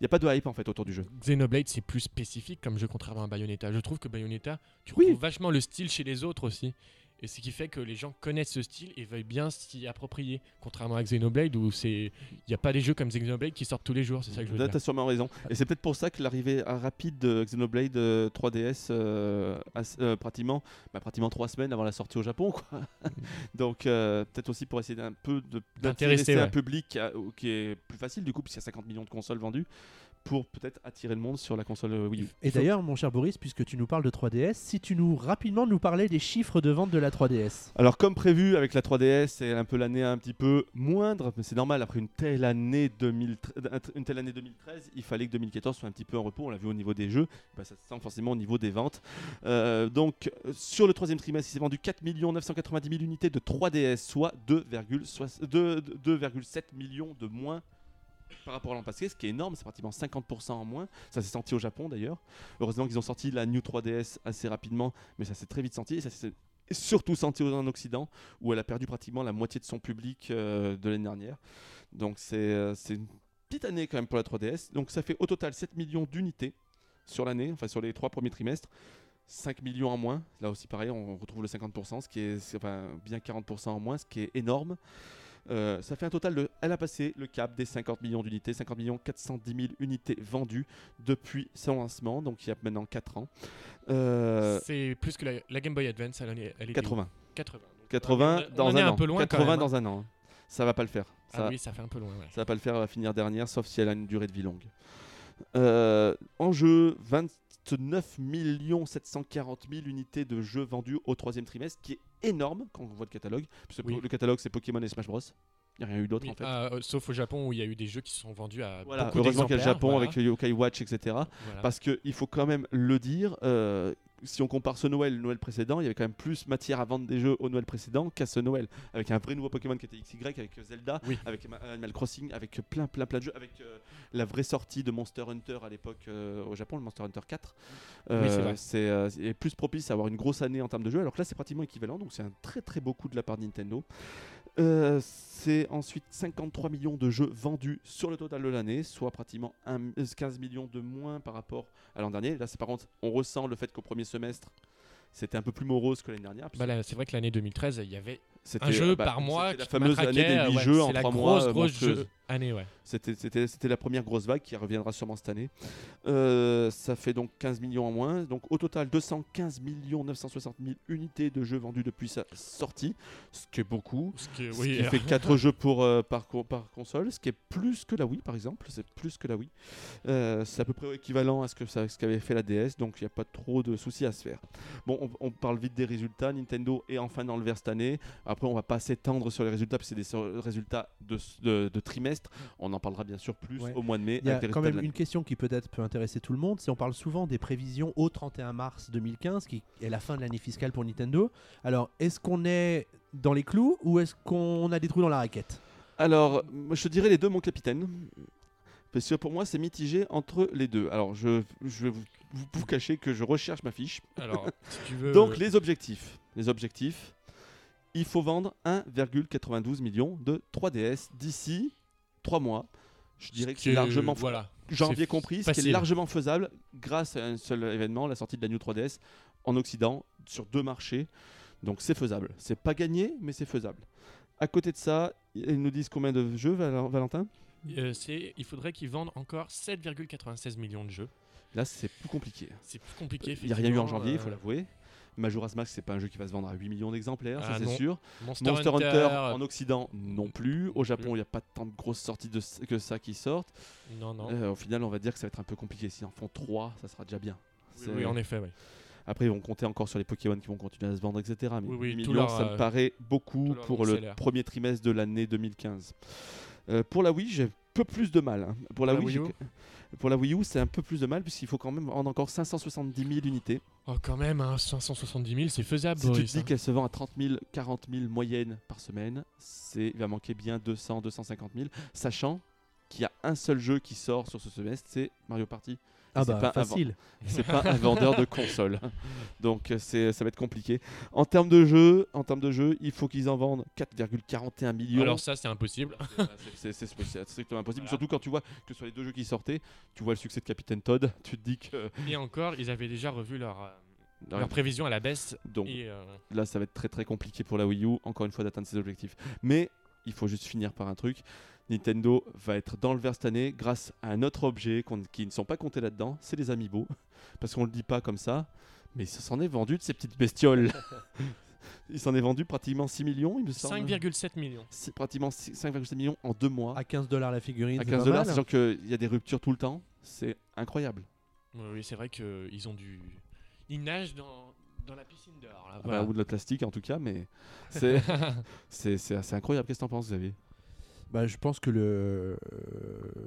il y a pas de hype en fait autour du jeu. Xenoblade, c'est plus spécifique comme jeu contrairement à Bayonetta. Je trouve que Bayonetta, tu Oui. retrouves vachement le style chez les autres aussi. Et ce qui fait que les gens connaissent ce style et veulent bien s'y approprier. Contrairement à Xenoblade où il n'y a pas des jeux comme Xenoblade qui sortent tous les jours, c'est ça que je veux dire. t'as sûrement raison. Et c'est peut-être pour ça que l'arrivée euh, rapide de Xenoblade euh, 3DS, euh, euh, pratiquement, bah, pratiquement trois semaines avant la sortie au Japon, quoi. Donc euh, peut-être aussi pour essayer d'un peu D'intéresser, un public qui est plus facile du coup, puisqu'il y a 50 millions de consoles vendues, pour peut-être attirer le monde sur la console euh, Wii U. Et d'ailleurs, mon cher Boris, puisque tu nous parles de 3DS, si tu nous rapidement nous parlais des chiffres de vente de la 3DS. Alors comme prévu avec la 3DS, c'est un peu l'année un petit peu moindre, mais c'est normal après une telle année 2013, une telle année 2013, il fallait que 2014 soit un petit peu en repos. On l'a vu au niveau des jeux, bah, ça se sent forcément au niveau des ventes. Euh, donc euh, sur le troisième trimestre, il s'est vendu 4 990 000 unités de 3DS, soit 2,7 2,7 millions de moins par rapport à l'an passé, ce qui est énorme, c'est pratiquement 50% en moins. Ça s'est senti au Japon d'ailleurs. Heureusement qu'ils ont sorti la New 3DS assez rapidement, mais ça s'est très vite senti et ça s'est surtout senti en Occident où elle a perdu pratiquement la moitié de son public euh, de l'année dernière. Donc c'est euh, c'est une petite année quand même pour la 3DS. Donc ça fait au total 7 millions d'unités sur l'année, enfin sur les trois premiers trimestres. 5 millions en moins, là aussi pareil, on retrouve le 50%, ce qui est bien 40% en moins, ce qui est énorme. Euh, ça fait un total de. Elle a passé le cap des 50 millions d'unités, 50 millions 410 000 unités vendues depuis son lancement, donc il y a maintenant 4 ans. Euh, C'est plus que la, la Game Boy Advance, elle, est- elle était 80. où 80. Donc, 80 on est- dans on est un, un an. peu loin quand 80 même, hein. dans un an. Ça va pas le faire. Ça, Ah oui, ça fait un peu loin. ouais. ça va pas le faire, elle va finir dernière, sauf si elle a une durée de vie longue. Euh, en jeu, 29 740 000 unités de jeux vendus au troisième trimestre, qui est énorme quand on voit le catalogue. Puisque Oui. Le catalogue, c'est Pokémon et Smash Bros. Il n'y a rien eu d'autre Oui, en fait. euh, sauf au Japon où il y a eu des jeux qui se sont vendus à Voilà, beaucoup heureusement qu'il y a le Japon voilà. avec le Yokai Watch, etc. Voilà. Parce qu'il faut quand même le dire, euh, si on compare ce Noël et le Noël précédent, il y avait quand même plus matière à vendre des jeux au Noël précédent qu'à ce Noël. Avec un vrai nouveau Pokémon qui était XY, avec Zelda, Oui. avec Ma- Animal Crossing, avec plein, plein, plein de jeux, avec euh, la vraie sortie de Monster Hunter à l'époque euh, au Japon, le Monster Hunter 4. Oui, c'est Euh, vrai. c'est est plus propice à avoir une grosse année en termes de jeux, alors que là c'est pratiquement équivalent, donc c'est un très très beau coup de la part de Nintendo. Euh, c'est ensuite 53 millions de jeux vendus sur le total de l'année, soit pratiquement un- euh, 15 millions de moins par rapport à l'an dernier. Là, par contre, on ressent le fait qu'au premier semestre, c'était un peu plus morose que l'année dernière. Bah c'est vrai que l'année 2013, il y avait C'était un jeu bah, par mois. la fameuse année des euh, 8 ouais, jeux en la 3 grosse, mois. euh, grosse jeu- année, ouais. C'était, c'était, c'était la première grosse vague qui reviendra sûrement cette année. Euh, ça fait donc 15 millions en moins. Donc au total, 215 millions 960 000 unités de jeux vendus depuis sa sortie, ce qui est beaucoup. Ce qui, Ce oui, qui fait 4 jeux pour, euh, par, co- par console, ce qui est plus que la Wii par exemple. C'est plus que la Wii. Euh, c'est à peu près équivalent à ce que ça, ce qu'avait fait la DS, donc il n'y a pas trop de soucis à se faire. Bon, on, on parle vite des résultats. Nintendo est enfin dans le vert cette année. Après, on va pas s'étendre sur les résultats, parce que c'est des résultats de, de- de trimestre. On en parlera bien sûr plus Ouais. au mois de mai. Il y a quand même une question qui peut-être peut intéresser tout le monde. C'est on parle souvent des prévisions au 31 mars 2015, qui est la fin de l'année fiscale pour Nintendo. Alors, est-ce qu'on est dans les clous ou est-ce qu'on a des trous dans la raquette? Alors, je te dirais les deux, mon capitaine. Parce que pour moi, c'est mitigé entre les deux. Alors, je, je vais vous, vous, vous cacher que je recherche ma fiche. Alors, si tu veux. Donc, les objectifs. Les objectifs. Il faut vendre 1,92 million de 3DS d'ici 3 mois. Je dirais que c'est largement Voilà. janvier compris, ce qui est largement faisable grâce à un seul événement, la sortie de la New 3DS en Occident sur deux marchés. Donc c'est faisable. C'est pas gagné, mais c'est faisable. À côté de ça, ils nous disent combien de jeux, Val- Valentin? Euh, il faudrait qu'ils vendent encore 7,96 millions de jeux. Là, c'est plus compliqué. C'est plus compliqué. Il n'y a rien eu en janvier, il faut euh, l'avouer. Majora's Mask, c'est pas un jeu qui va se vendre à 8 millions d'exemplaires, ça Ah c'est sûr. Monster, Monster Hunter, Hunter, en Occident non plus. Au Japon, il n'y a pas tant de grosses sorties de, que ça qui sortent. Non, non. Euh, au final, on va dire que ça va être un peu compliqué. S'ils en font 3, ça sera déjà bien. Oui, en effet, oui. Après, ils vont compter encore sur les Pokémon qui vont continuer à se vendre, etc. Mais Oui, oui, 8 tout millions, leur, ça me euh, paraît beaucoup pour le premier trimestre de l'année 2015. Euh, pour la Wii, j'ai un peu plus de mal. hein. Pour la, La Wii, pour la Wii U, c'est un peu plus de mal puisqu'il faut quand même vendre encore 570 000 unités. Oh, quand même, hein, 570 000, c'est faisable, Si tu te dis hein. qu'elle se vend à 30 000, 40 000 moyenne par semaine, c'est il va manquer bien 200, 250 000, sachant qu'il y a un seul jeu qui sort sur ce semestre, c'est Mario Party. Ah c'est bah pas facile. C'est pas un vendeur de console. Donc euh, c'est ça va être compliqué. En termes de jeu, en termes de jeu, il faut qu'ils en vendent 4,41 millions. Alors, ça, c'est impossible. C'est- strictement impossible. Voilà. Surtout quand tu vois que sur les deux jeux qui sortaient, tu vois le succès de Captain Todd, tu te dis que Et encore, ils avaient déjà revu leur, euh, Ouais. leur prévision à la baisse. donc Et, euh, là ça va être très très compliqué pour la Wii U encore une fois d'atteindre ses objectifs. Mais il faut juste finir par un truc. Nintendo va être dans le vert cette année grâce à un autre objet qui ne sont pas comptés là-dedans, c'est les amiibo. Parce qu'on le dit pas comme ça, mais ça s'en est vendu de ces petites bestioles. il s'en est vendu pratiquement 6 millions, il me semble. 5,7 millions. C'est pratiquement 6 5,7 millions en deux mois. À 15 dollars la figurine. à c'est 15 pas dollars, mal. sachant qu'il y a des ruptures tout le temps. C'est incroyable. Oui, oui, c'est vrai qu'ils ont du. Ils nagent dans, dans la piscine dehors. Là, Ah voilà. bah, ou de la plastique en tout cas, mais c'est c'est c'est assez incroyable. Qu'est-ce que t'en penses, Xavier? Bah, je pense que le.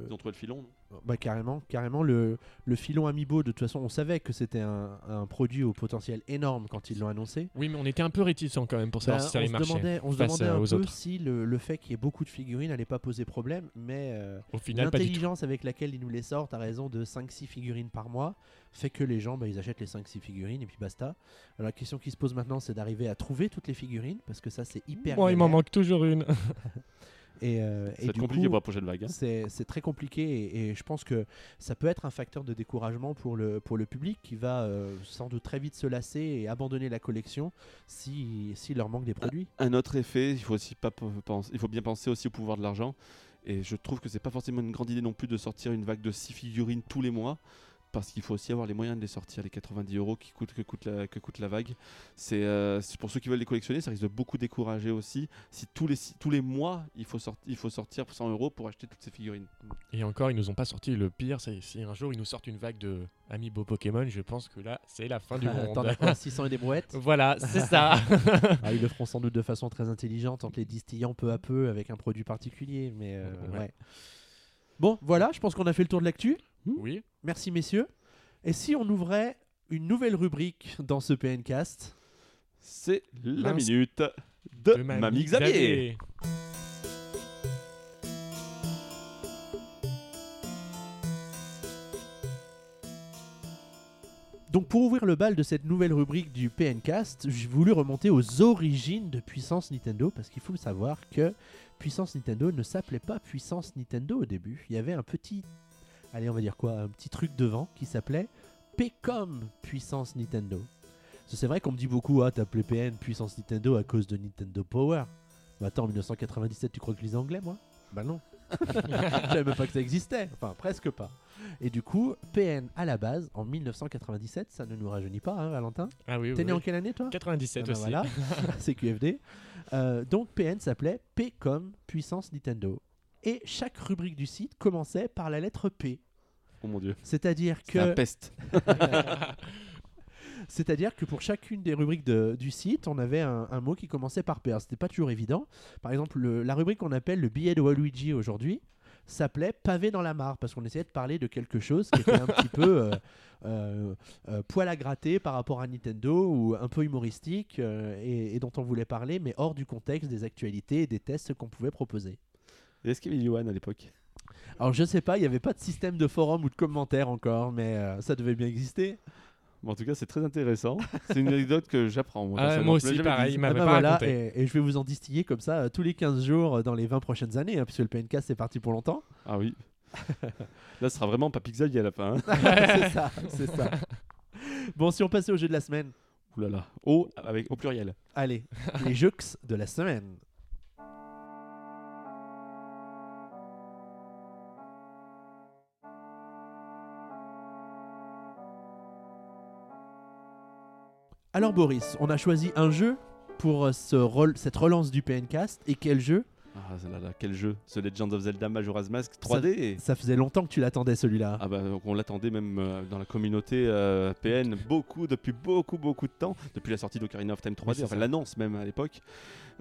Ils ont trouvé le filon, non? Bah, carrément, carrément le, le filon Amiibo, de toute façon, on savait que c'était un, un produit au potentiel énorme quand ils l'ont annoncé. Oui, mais on était un peu réticents quand même pour savoir Bah, si ça on allait se marcher. demandait, on se demandait euh, un peu autres. si le, le fait qu'il y ait beaucoup de figurines n'allait pas poser problème, mais euh, l'intelligence avec laquelle ils nous les sortent à raison de 5-6 figurines par mois fait que les gens bah, ils achètent les 5-6 figurines et puis basta. Alors, la question qui se pose maintenant c'est d'arriver à trouver toutes les figurines parce que ça c'est hyper Moi, il m'en manque toujours une. et, euh, et du compliqué coup, pour la prochaine vague. hein. c'est très compliqué et, et je pense que ça peut être un facteur de découragement pour le, pour le public qui va euh, sans doute très vite se lasser et abandonner la collection si, s'il leur manque des produits. Un autre effet, il faut aussi pas penser, il faut bien penser aussi au pouvoir de l'argent. Et je trouve que c'est pas forcément une grande idée non plus de sortir une vague de 6 figurines tous les mois. Parce qu'il faut aussi avoir les moyens de les sortir, les 90 euros qui coûtent, que, coûte la, que coûte la vague. C'est euh, c'est pour ceux qui veulent les collectionner, ça risque de beaucoup décourager aussi. Si tous les, si- tous les mois, il faut, sorti- il faut sortir 100 euros pour acheter toutes ces figurines. Et encore, ils nous ont pas sorti le pire. c'est Si un jour ils nous sortent une vague de Amiibo Pokémon, je pense que là, c'est la fin du monde. T'en as quoi 600 et des brouettes voilà, c'est ça. Ah, Ils le feront sans doute de façon très intelligente en te les distillant peu à peu avec un produit particulier. Mais euh, Ouais. ouais. Bon, voilà, je pense qu'on a fait le tour de l'actu. Oui. Merci messieurs. Et si on ouvrait une nouvelle rubrique dans ce PNcast? C'est la Mince. minute de, Mamie Xavier. Donc pour ouvrir le bal de cette nouvelle rubrique du PNcast, j'ai voulu remonter aux origines de Puissance Nintendo parce qu'il faut savoir que Puissance Nintendo ne s'appelait pas Puissance Nintendo au début. Il y avait un petit, allez on va dire quoi, un petit truc devant qui s'appelait PCOM Puissance Nintendo. C'est vrai qu'on me dit beaucoup, ah t'as appelé PN Puissance Nintendo à cause de Nintendo Power. Bah attends, en 1997 tu crois que je lisais anglais moi? Bah non. Je savais même pas que ça existait. Enfin, presque pas. Et du coup, PN à la base, en 1997, ça ne nous rajeunit pas, hein, Valentin Ah oui, T'es oui, né en quelle année, toi? 97 Ah aussi. Voilà, c'est QFD. Euh, donc, PN s'appelait P comme Puissance Nintendo. Et chaque rubrique du site commençait par la lettre P. Oh mon dieu. C'est-à-dire C'est la que, peste. c'est-à-dire que pour chacune des rubriques de- du site, on avait un, un mot qui commençait par P. C'était pas toujours évident. Par exemple, le- la rubrique qu'on appelle le billet de Waluigi aujourd'hui s'appelait Pavé dans la mare parce qu'on essayait de parler de quelque chose qui était un petit peu euh, euh, euh, poil à gratter par rapport à Nintendo ou un peu humoristique euh, et, et dont on voulait parler mais hors du contexte des actualités et des tests qu'on pouvait proposer. Et Est-ce qu'il y avait Johan à l'époque? Alors je sais pas, il n'y avait pas de système de forum ou de commentaires encore mais euh, ça devait bien exister. Bon, En tout cas, c'est très intéressant. C'est une anecdote que j'apprends. Moi, Ah, moi aussi, pareil, il Ah m'avait bah pas voilà, raconté. et, et je vais vous en distiller comme ça euh, tous les 15 jours euh, dans les 20 prochaines années hein, puisque le PNK c'est parti pour longtemps. Ah oui. Là, ce sera vraiment Papy Xavier à la fin. hein. c'est ça, c'est ça. Bon, si on passait au jeu de la semaine. Ouh là là. Au, avec, au pluriel. Allez, les jeux de la semaine. Alors Boris, on a choisi un jeu pour euh, cette relance du PNcast. Et quel jeu? Ah là là, quel jeu. Ce Legend of Zelda Majora's Mask 3D. et- Ça faisait longtemps que tu l'attendais celui-là. Ah bah on l'attendait même euh, dans la communauté euh, PN beaucoup depuis beaucoup beaucoup de temps. Depuis la sortie d'Ocarina of Time 3D Oui, enfin l'annonce même à l'époque.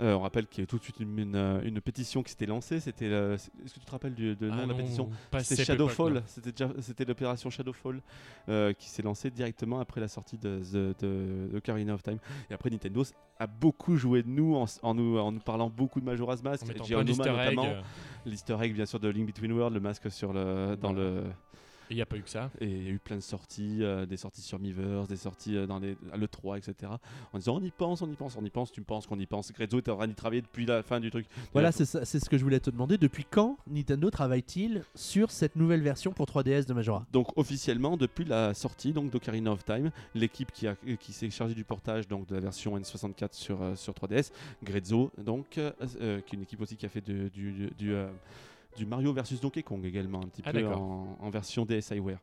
Euh, on rappelle qu'il y a eu tout de suite une, une, euh, une pétition qui s'était lancée. C'était est-ce que tu te rappelles du de Ah nom de la non, pétition c'était Shadowfall. c'était l'opération Shadowfall euh, qui s'est lancée directement après la sortie de, de, de- d'Ocarina of Time. Et après Nintendo a beaucoup joué de nous en, nous en nous parlant beaucoup de Majora's. Mask D'easter eggs, notamment euh, l'easter egg bien sûr de Link Between Worlds le masque sur le dans le Il n'y a pas eu que ça. et il y a eu plein de sorties, euh, des sorties sur Miiverse, des sorties euh, dans les, à l'E3, etc. En disant on y pense, on y pense, on y pense, tu me penses qu'on y pense. Grezzo est en train d'y travailler depuis la fin du truc. Voilà, c'est ça- c'est ce que je voulais te demander. Depuis quand Nintendo travaille-t-il sur cette nouvelle version pour 3DS de Majora? Donc officiellement, depuis la sortie donc d'Ocarina of Time, l'équipe qui, a- qui s'est chargée du portage donc, de la version N64 sur, euh, sur 3DS, Grezzo, donc, euh, euh, qui est une équipe aussi qui a fait de- du, du, du, euh, du Mario versus Donkey Kong également, un petit Ah, peu en, en version DSiWare.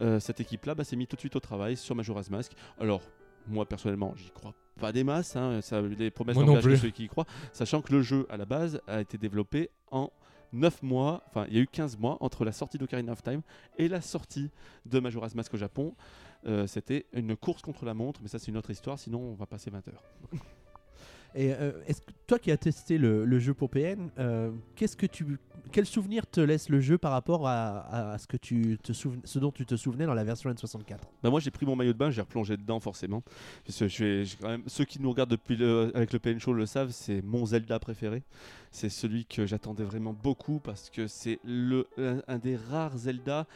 Euh, cette équipe-là bah, s'est mise tout de suite au travail sur Majora's Mask. Alors, moi personnellement, j'y crois pas des masses, hein, ça, les promesses plus. ceux qui y croient, sachant que le jeu à la base a été développé en 9 mois, enfin il y a eu 15 mois entre la sortie d'Ocarina of Time et la sortie de Majora's Mask au Japon. Euh, C'était une course contre la montre, mais ça c'est une autre histoire, sinon on va passer 20 heures. Et euh, toi qui as testé le, jeu pour PN, euh, qu'est-ce que tu, quel souvenir te laisse le jeu par rapport à, ce que tu te souven- ce dont tu te souvenais dans la version N64 Bah moi j'ai pris mon maillot de bain, j'ai replongé dedans forcément. Parce que je vais, ceux qui nous regardent depuis avec le PN Show le savent, c'est mon Zelda préféré. C'est celui que j'attendais vraiment beaucoup parce que c'est le un des rares Zelda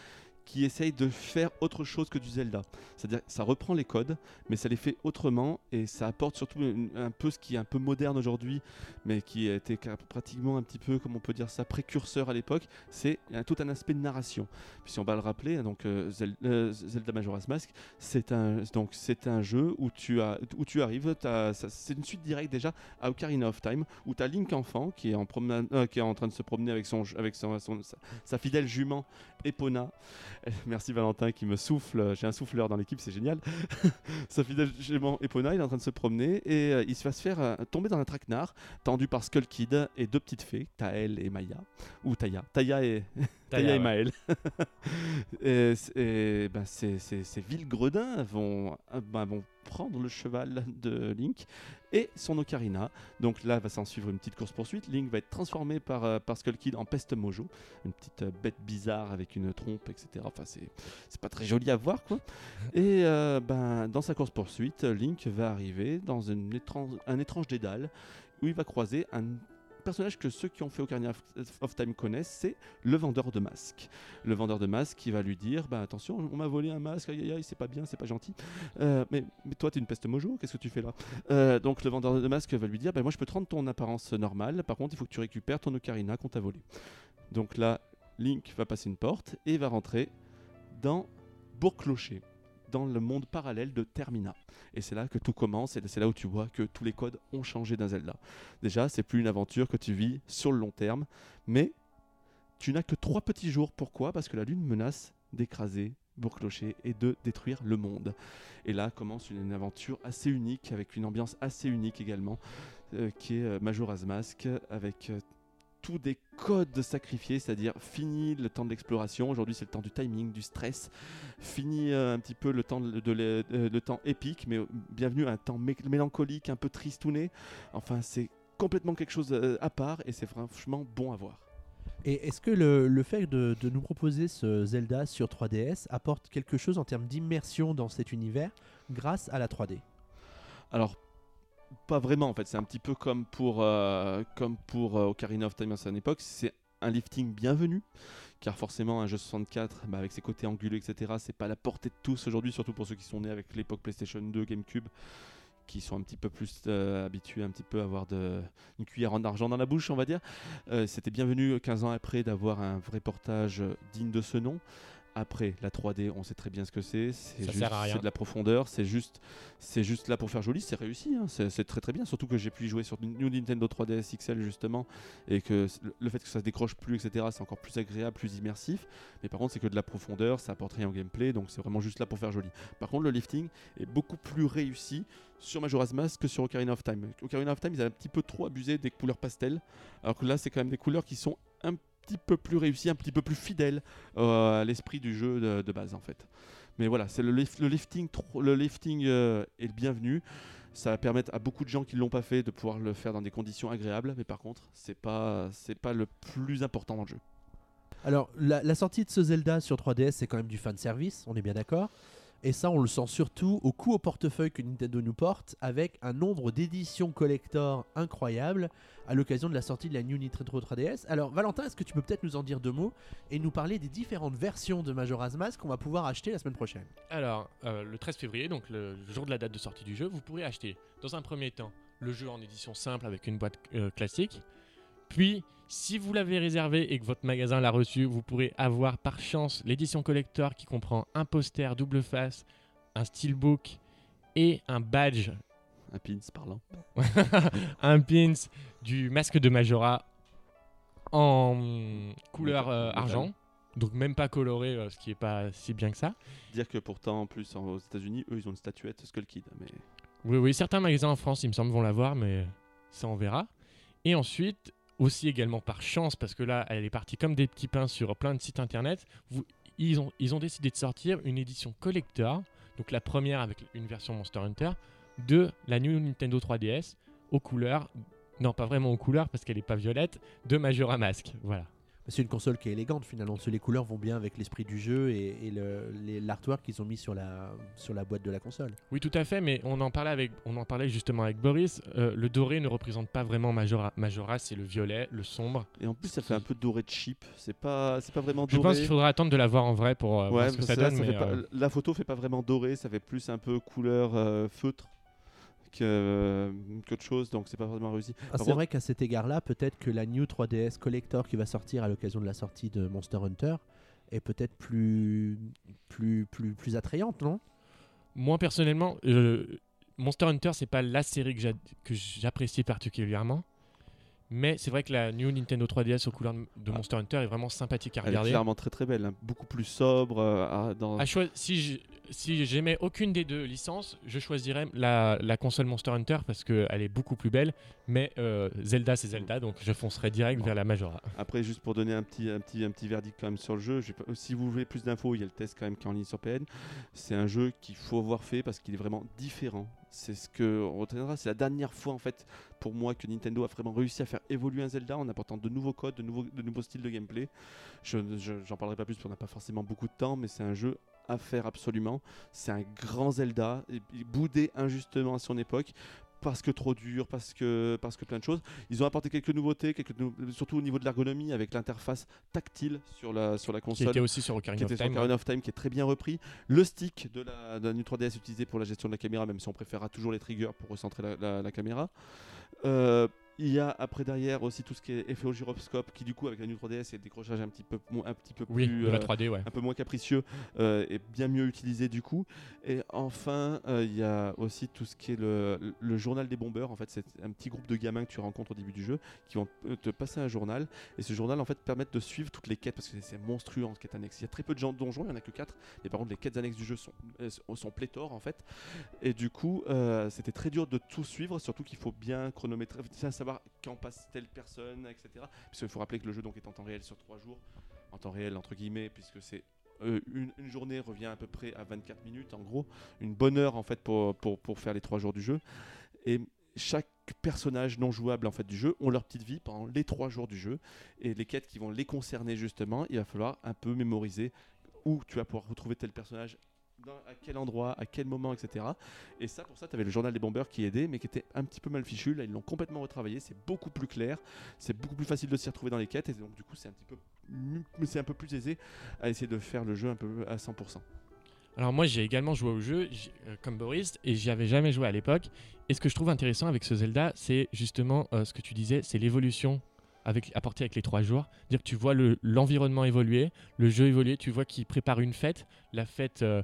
qui essaye de faire autre chose que du Zelda. C'est-à-dire ça reprend les codes, mais ça les fait autrement et ça apporte surtout un peu ce qui est un peu moderne aujourd'hui, mais qui était pratiquement un petit peu, comme on peut dire ça, précurseur à l'époque. C'est tout un aspect de narration. Puis si on va le rappeler, donc euh, euh, Zelda Majora's Mask, c'est un un jeu où tu as où tu arrives, c'est une suite directe déjà à Ocarina of Time où tu as Link enfant qui est en promenade, euh, qui est en train de se promener avec son avec son, sa fidèle jument Epona. Merci Valentin qui me souffle, j'ai un souffleur dans l'équipe, c'est génial. fidèle jument Epona, il est en train de se promener et euh, il se va se faire euh, tomber dans un traquenard tendu par Skull Kid et deux petites fées, Tael et Maya ou Taya. Taya et Taya et. Maël. et c- et, ben, ces, ces, ces villes gredins vont, euh, ben, vont prendre le cheval de Link et son ocarina. Donc là, va s'en suivre une petite course-poursuite. Link va être transformé par, euh, par Skull Kid en peste mojo, une petite euh, bête bizarre avec une trompe, etc. Enfin, c'est c'est pas très joli à voir, quoi. Et euh, ben, dans sa course-poursuite, Link va arriver dans une étrange, un étrange dédale où il va croiser un personnage que ceux qui ont fait Ocarina of- Time connaissent, c'est le vendeur de masques. Le vendeur de masques qui va lui dire bah, Attention, on m'a volé un masque, aïe aïe aïe, c'est pas bien, c'est pas gentil. Euh, mais, mais toi, t'es une peste mojo, qu'est-ce que tu fais là? Euh, Donc, le vendeur de masques va lui dire bah, Moi, je peux te rendre ton apparence normale, par contre, il faut que tu récupères ton ocarina qu'on t'a volé. Donc là, Link va passer une porte et va rentrer dans Bourg-Clocher, dans le monde parallèle de Termina. Et c'est là que tout commence, et c'est là où tu vois que tous les codes ont changé dans Zelda. Déjà, c'est plus une aventure que tu vis sur le long terme, mais tu n'as que trois petits jours. Pourquoi? Parce que la lune menace d'écraser Bourg-Clocher et de détruire le monde. Et là commence une, une aventure assez unique, avec une ambiance assez unique également, euh, qui est euh, Majora's Mask, avec euh, tous des codes sacrifiés, c'est-à-dire fini le temps de l'exploration. Aujourd'hui, c'est le temps du timing, du stress. Fini euh, un petit peu le temps de, de euh, le temps épique, mais euh, bienvenue à un temps mé- mélancolique, un peu tristouné. Enfin, c'est complètement quelque chose à part et c'est franchement bon à voir. Et est-ce que le, le fait de, de nous proposer ce Zelda sur 3DS apporte quelque chose en termes d'immersion dans cet univers grâce à la 3D Alors, pas vraiment en fait. C'est un petit peu comme pour, euh, comme pour euh, Ocarina of Time à son époque. C'est un lifting bienvenu. Car forcément, un jeu 64, bah, avec ses côtés anguleux, etc., c'est pas la portée de tous aujourd'hui, surtout pour ceux qui sont nés avec l'époque PlayStation 2, GameCube, qui sont un petit peu plus euh, habitués un petit peu à avoir une cuillère en argent dans la bouche, on va dire. C'était bienvenu 15 ans après d'avoir un vrai portage digne de ce nom. Après, la 3D, on sait très bien ce que c'est. C'est juste- sert à rien. c'est de la profondeur. C'est juste, c'est juste là pour faire joli. C'est réussi. hein, C'est très très bien. Surtout que j'ai pu y jouer sur New Nintendo 3DS XL justement, et que le- le fait que ça se décroche plus, etc., c'est encore plus agréable, plus immersif. Mais par contre, c'est que de la profondeur. Ça apporte rien au gameplay. Donc c'est vraiment juste là pour faire joli. Par contre, le lifting est beaucoup plus réussi sur Majora's Mask que sur Ocarina of Time. Ocarina of Time, ils avaient un petit peu trop abusé des couleurs pastel, alors que là, c'est quand même des couleurs qui sont un petit peu plus réussies, un petit peu plus fidèles euh, à l'esprit du jeu de, base en fait. Mais voilà, c'est le, lif- le lifting, le lifting euh, est le bienvenu. Ça va permettre à beaucoup de gens qui l'ont pas fait de pouvoir le faire dans des conditions agréables, mais par contre, c'est pas pas le plus important dans le jeu. Alors, la, la sortie de ce Zelda sur 3DS, c'est quand même du fan service, on est bien d'accord. Et ça, on le sent surtout au coup au portefeuille que Nintendo nous porte, avec un nombre d'éditions collector incroyable à l'occasion de la sortie de la New Nintendo 3DS. Alors, Valentin, est-ce que tu peux peut-être nous en dire deux mots et nous parler des différentes versions de Majora's Mask qu'on va pouvoir acheter la semaine prochaine? Alors, euh, le 13 février, donc le jour de la date de sortie du jeu, vous pourrez acheter dans un premier temps le jeu en édition simple avec une boîte euh, classique. Puis, si vous l'avez réservé et que votre magasin l'a reçu, vous pourrez avoir par chance l'édition collector qui comprend un poster double face, un steelbook et un badge, Un pins parlant. un pins du masque de Majora en couleur euh, argent. Donc même pas coloré, euh, ce qui est pas si bien que ça. Dire que pourtant, en plus, aux États-Unis, eux, ils ont une statuette Skull Kid. Mais Oui, oui, certains magasins en France, il me semble, vont l'avoir, mais ça, on verra. Et ensuite, aussi également par chance, parce que là, elle est partie comme des petits pains sur plein de sites internet, vous- ils, ont, ils ont décidé de sortir une édition collector, donc la première avec une version Monster Hunter, de la New Nintendo 3DS aux couleurs, non pas vraiment aux couleurs parce qu'elle n'est pas violette, de Majora Mask. Voilà. C'est une console qui est élégante finalement, parce que les couleurs vont bien avec l'esprit du jeu et, et l'artwork qu'ils ont mis sur la, sur la boîte de la console. Oui, tout à fait, mais on en parlait, avec, on en parlait justement avec Boris. euh, le doré ne représente pas vraiment Majora. Majora, c'est le violet, le sombre. et en plus, ça fait un peu doré de cheap. C'est pas, c'est pas vraiment Je doré. pense qu'il faudra attendre de la voir en vrai pour euh, voir Ouais, ce que ça là, donne. ça mais, fait pas- euh, la photo fait pas vraiment doré, ça fait plus un peu couleur euh, feutre que euh, qu'autre chose, donc c'est pas vraiment réussi. Ah, c'est contre- vrai qu'à cet égard-là, peut-être que la New 3DS Collector qui va sortir à l'occasion de la sortie de Monster Hunter est peut-être plus, plus, plus, plus attrayante, non? Moi, personnellement, euh, Monster Hunter, c'est pas la série que j'a- que j'apprécie particulièrement. Mais c'est vrai que la New Nintendo 3DS aux couleurs de. Monster Hunter est vraiment sympathique à Elle est regarder. clairement très très belle, hein. beaucoup plus sobre. euh, dans... À si je- si j'aimais aucune des deux licences, je choisirais la, la console Monster Hunter parce qu'elle est beaucoup plus belle. Mais euh, Zelda, c'est Zelda, donc je foncerais direct vers la Majora. Après, juste pour donner un petit, un petit, un petit verdict quand même sur le jeu, je vais pas- si vous voulez plus d'infos, il y a le test quand même qui est en ligne sur PN. C'est un jeu qu'il faut avoir fait parce qu'il est vraiment différent. C'est ce que on retiendra. C'est la dernière fois en fait pour moi que Nintendo a vraiment réussi à faire évoluer un Zelda en apportant de nouveaux codes, de nouveaux, styles de gameplay. Je je- j'en parlerai pas plus parce qu'on n'a pas forcément beaucoup de temps, mais c'est un jeu à faire absolument. C'est un grand Zelda, boudé injustement à son époque. Parce que trop dur, parce que, parce que plein de choses. Ils ont apporté quelques nouveautés, quelques nou- surtout au niveau de l'ergonomie, avec l'interface tactile sur la, sur la Qui console était aussi sur Ocarina qui of était sur Time. Ocarina of Time, qui est très bien repris. Le stick de la, de la New 3DS utilisé pour la gestion de la caméra, même si on préférera toujours les triggers pour recentrer la, la- la caméra. Euh, il y a après derrière aussi tout ce qui est effet au gyroscope, qui du coup avec la New 3DS et le décrochage un petit peu, un petit peu Oui, plus de la euh, 3D, ouais. un peu moins capricieux euh, et bien mieux utilisé du coup. Et enfin, euh, il y a aussi tout ce qui est le, le journal des bombeurs. En fait, c'est un petit groupe de gamins que tu rencontres au début du jeu qui vont euh, te passer un journal. Et ce journal, en fait, permet de suivre toutes les quêtes parce que c'est- monstrueux en quête annexe. Il y a très peu de gens donjons, il n'y en a que 4. Et par contre, les quêtes annexes du jeu sont, euh, sont pléthores en fait. Et du coup, euh, c'était très dur de tout suivre, surtout qu'il faut bien chronométrer, bien savoir quand passe telle personne, etc. Puisqu'il faut rappeler que le jeu donc est en temps réel sur 3 jours. En temps réel entre guillemets puisque c'est euh, une, journée revient à peu près à 24 minutes en gros. Une bonne heure en fait pour, faire les trois jours du jeu. Et chaque personnage non jouable en fait du jeu ont leur petite vie pendant les trois jours du jeu. Et les quêtes qui vont les concerner justement il va falloir un peu mémoriser où tu vas pouvoir retrouver tel personnage à quel endroit, à quel moment, etc. Et ça, pour ça, tu avais le journal des bombeurs qui aidait, mais qui était un petit peu mal fichu. Là, ils l'ont complètement retravaillé. C'est beaucoup plus clair. C'est beaucoup plus facile de s'y retrouver dans les quêtes. Et donc, du coup, c'est un petit peu, c'est un peu plus aisé à essayer de faire le jeu un peu à 100%. Alors moi j'ai également joué au jeu euh, comme Boris et j'y avais jamais joué à l'époque. Et ce que je trouve intéressant avec ce Zelda, c'est justement euh, ce que tu disais, c'est l'évolution avec, apportée avec les trois jours. Dire que tu vois le- l'environnement évoluer, le jeu évoluer, tu vois qu'ils préparent une fête. La fête euh,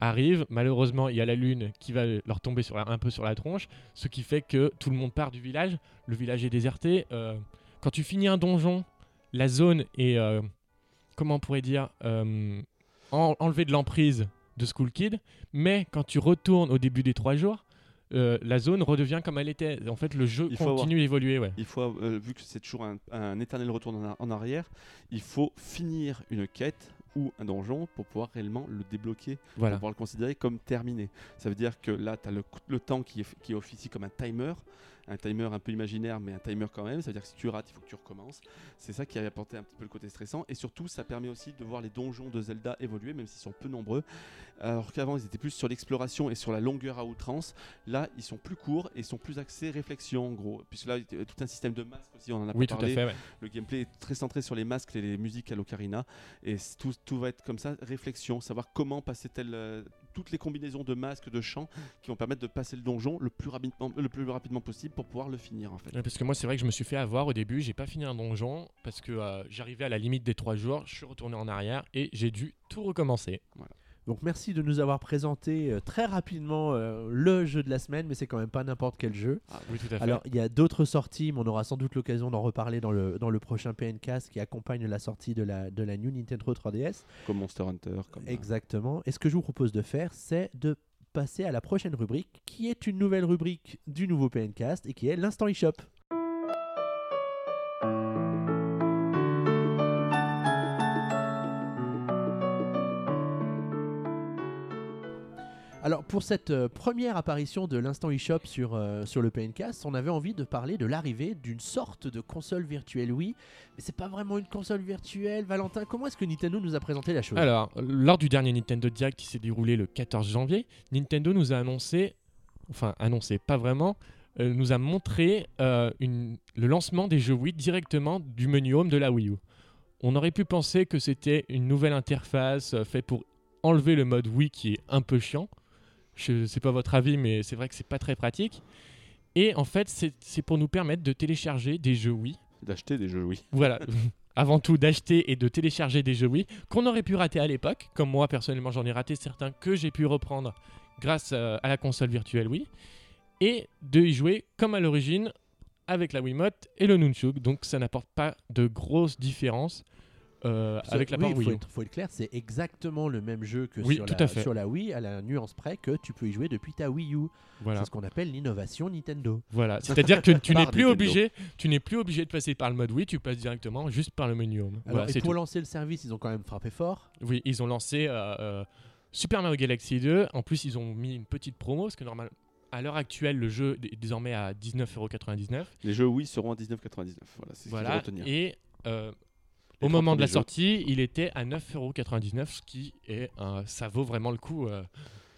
arrive, malheureusement il y a la lune qui va leur tomber sur la- un peu sur la tronche, ce qui fait que tout le monde part du village. Le village est déserté. Euh, quand tu finis un donjon, la zone est, euh, comment on pourrait dire, euh, en- enlevée de l'emprise de School Kid, mais quand tu retournes au début des trois jours, euh, la zone redevient comme elle était. En fait, le jeu Il continue d'évoluer, ouais. Il faut, euh, vu que c'est toujours un, un éternel retour en arrière, il faut finir une quête ou un donjon pour pouvoir réellement le débloquer, Voilà. pour pouvoir le considérer comme terminé. Ça veut dire que là, tu as le, temps qui, est, qui officie comme un timer, un timer un peu imaginaire, mais un timer quand même. Ça veut dire que si tu rates, il faut que tu recommences. C'est ça qui a apporté un petit peu le côté stressant. Et surtout, ça permet aussi de voir les donjons de Zelda évoluer, même s'ils sont peu nombreux. Alors qu'avant, ils étaient plus sur l'exploration et sur la longueur à outrance. Là, ils sont plus courts et ils sont plus axés réflexion, en gros. Puisque là, il y a tout un système de masques aussi, on en a Oui, pas tout à parlé. fait, ouais. Le gameplay est très centré sur les masques et les musiques à l'ocarina. Et tout va être comme ça, réflexion, savoir comment passer tel, euh, toutes les combinaisons de masques, de chants qui vont permettre de passer le donjon le plus rapidement, le plus rapidement possible pour pouvoir le finir en fait. Ouais, Parce que moi, c'est vrai que je me suis fait avoir au début. J'ai pas fini un donjon parce que euh, j'arrivais à la limite des trois jours. Je suis retourné en arrière et j'ai dû tout recommencer. Donc merci de nous avoir présenté euh, très rapidement euh, le jeu de la semaine, mais c'est quand même pas n'importe quel jeu. Oui, tout à fait. Alors il y a d'autres sorties, mais on aura sans doute l'occasion d'en reparler dans le, dans le prochain PNcast qui accompagne la sortie de la, de la New Nintendo 3DS. Comme Monster Hunter. Comme, Exactement. Et ce que je vous propose de faire, c'est de passer à la prochaine rubrique, qui est une nouvelle rubrique du nouveau PNcast et qui est l'instant eShop. Pour cette euh, première apparition de l'instant eShop sur, euh, sur le PNcast, on avait envie de parler de l'arrivée d'une sorte de console virtuelle Wii. Mais c'est pas vraiment une console virtuelle, Valentin. Comment est-ce que Nintendo nous a présenté la chose? Alors, lors du dernier Nintendo Direct qui s'est déroulé le 14 janvier, Nintendo nous a annoncé, enfin annoncé, pas vraiment, euh, nous a montré le lancement des jeux Wii directement du menu Home de la Wii U. On aurait pu penser que c'était une nouvelle interface faite pour enlever le mode Wii qui est un peu chiant. Je sais pas votre avis, mais c'est vrai que c'est pas très pratique. Et en fait, c'est pour nous permettre de télécharger des jeux Wii D'acheter des jeux, oui. voilà. Avant tout, d'acheter et de télécharger des jeux Wii qu'on aurait pu rater à l'époque. Comme moi, personnellement, j'en ai raté certains que j'ai pu reprendre grâce euh, à la console virtuelle Wii. Et de y jouer comme à l'origine avec la Wiimote et le Nunchuk. Donc, ça n'apporte pas de grosses différences euh, avec la oui, part faut Wii U. être, faut être clair, c'est exactement le même jeu que Oui, sur, tout la, à fait. sur la Wii, à la nuance près que tu peux y jouer depuis ta Wii U. Voilà. C'est ce qu'on appelle l'innovation Nintendo. Voilà, c'est-à-dire que tu n'es plus Nintendo. obligé, tu n'es plus obligé de passer par le mode Wii, tu passes directement juste par le menu Home. Alors, Voilà, et pour tout. lancer le service, ils ont quand même frappé fort. Oui, ils ont lancé euh, euh, Super Mario Galaxy 2. En plus, ils ont mis une petite promo parce que normal, à l'heure actuelle, le jeu est désormais à 19,99€. Les jeux Wii seront à 19,99. Voilà, c'est ce qu'il faut Voilà. retenir. Et euh, au moment de la jeux. sortie, il était à 9,99€, ce qui est, euh, ça vaut vraiment le coup. euh,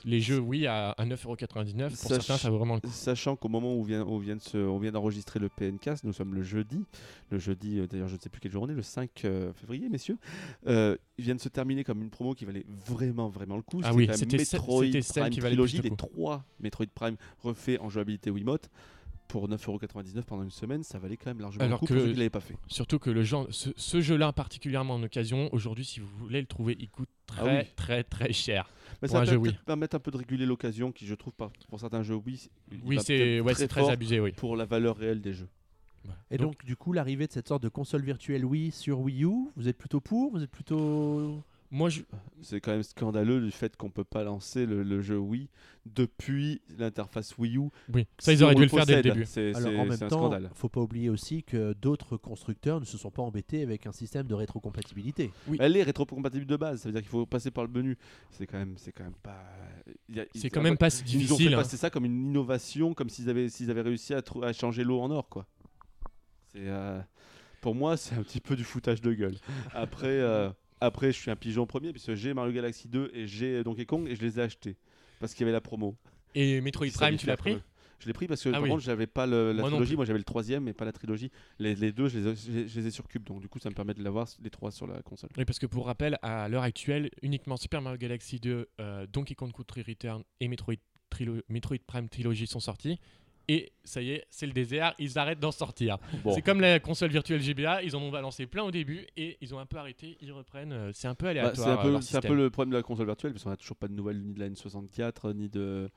les jeux, oui, à, à 9,99€, pour Sach- certains, ça vaut vraiment le coup. Sachant qu'au moment où on vient, on vient de se- on vient d'enregistrer le PNcast, nous sommes le jeudi. Le jeudi, euh, d'ailleurs, je ne sais plus quelle journée, le 5 euh, février, messieurs. Euh, il vient de se terminer comme une promo qui valait vraiment, vraiment le coup. Ah oui, c'était Metroid celle Prime qui valait le Trilogy, le les trois Metroid Prime refaits en jouabilité Wiimote. Pour 9,99€ pendant une semaine, ça valait quand même largement Alors le coup que- pour ceux qui ne l'avaient pas fait. Surtout que le genre, ce, ce jeu-là, particulièrement en occasion, aujourd'hui, si vous voulez le trouver, il coûte Ah très, oui. très, très cher. Mais Pour ça un va jeu Wii. permettre un peu de réguler l'occasion qui, je trouve, par- pour certains jeux Oui, va c'est ouais, très abusé, oui. pour la valeur réelle des jeux. Et donc, du coup, l'arrivée de cette sorte de console virtuelle Wii sur Wii U, vous êtes plutôt pour Vous êtes plutôt. Moi, je, C'est quand même scandaleux du fait qu'on peut pas lancer le, le jeu Wii depuis l'interface Wii U. oui, ça, ils auraient dû le faire dès le début. C'est Alors, c'est- en même un temps, scandale. faut pas oublier aussi que d'autres constructeurs ne se sont pas embêtés avec un système de rétrocompatibilité. Oui. Elle est rétrocompatible de base, ça veut dire qu'il faut passer par le menu. C'est quand même, c'est quand même pas. C'est quand même pas si Ils nous ont fait difficile. hein. passer ça comme une innovation, comme s'ils avaient, s'ils avaient réussi à, changer l'eau en or, quoi. C'est, euh, pour moi, c'est un petit peu du foutage de gueule. Après, euh, après, je suis un pigeon premier puisque j'ai Mario Galaxy 2 et j'ai Donkey Kong et je les ai achetés parce qu'il y avait la promo. Et Metroid Prime, tu l'as pris. Je l'ai pris parce que Ah par oui. contre j'avais pas le- la Moi trilogie, moi j'avais le troisième mais pas la trilogie. Les, les deux je les, ai, je les- je les ai sur Cube donc du coup ça me permet de l'avoir les trois sur la console. Oui, parce que pour rappel, à l'heure actuelle, uniquement Super Mario Galaxy 2, euh, Donkey Kong Country Return et Metroid, Trilo- Metroid Prime Trilogy sont sortis. Et ça y est, c'est le désert, ils arrêtent d'en sortir. Bon. C'est comme la console virtuelle GBA, ils en ont balancé plein au début et ils ont un peu arrêté, ils reprennent. euh, C'est un peu Bah, aléatoire. c'est un euh, peu, un le problème de la console virtuelle parce qu'on a toujours pas de nouvelles ni de la N64 ni de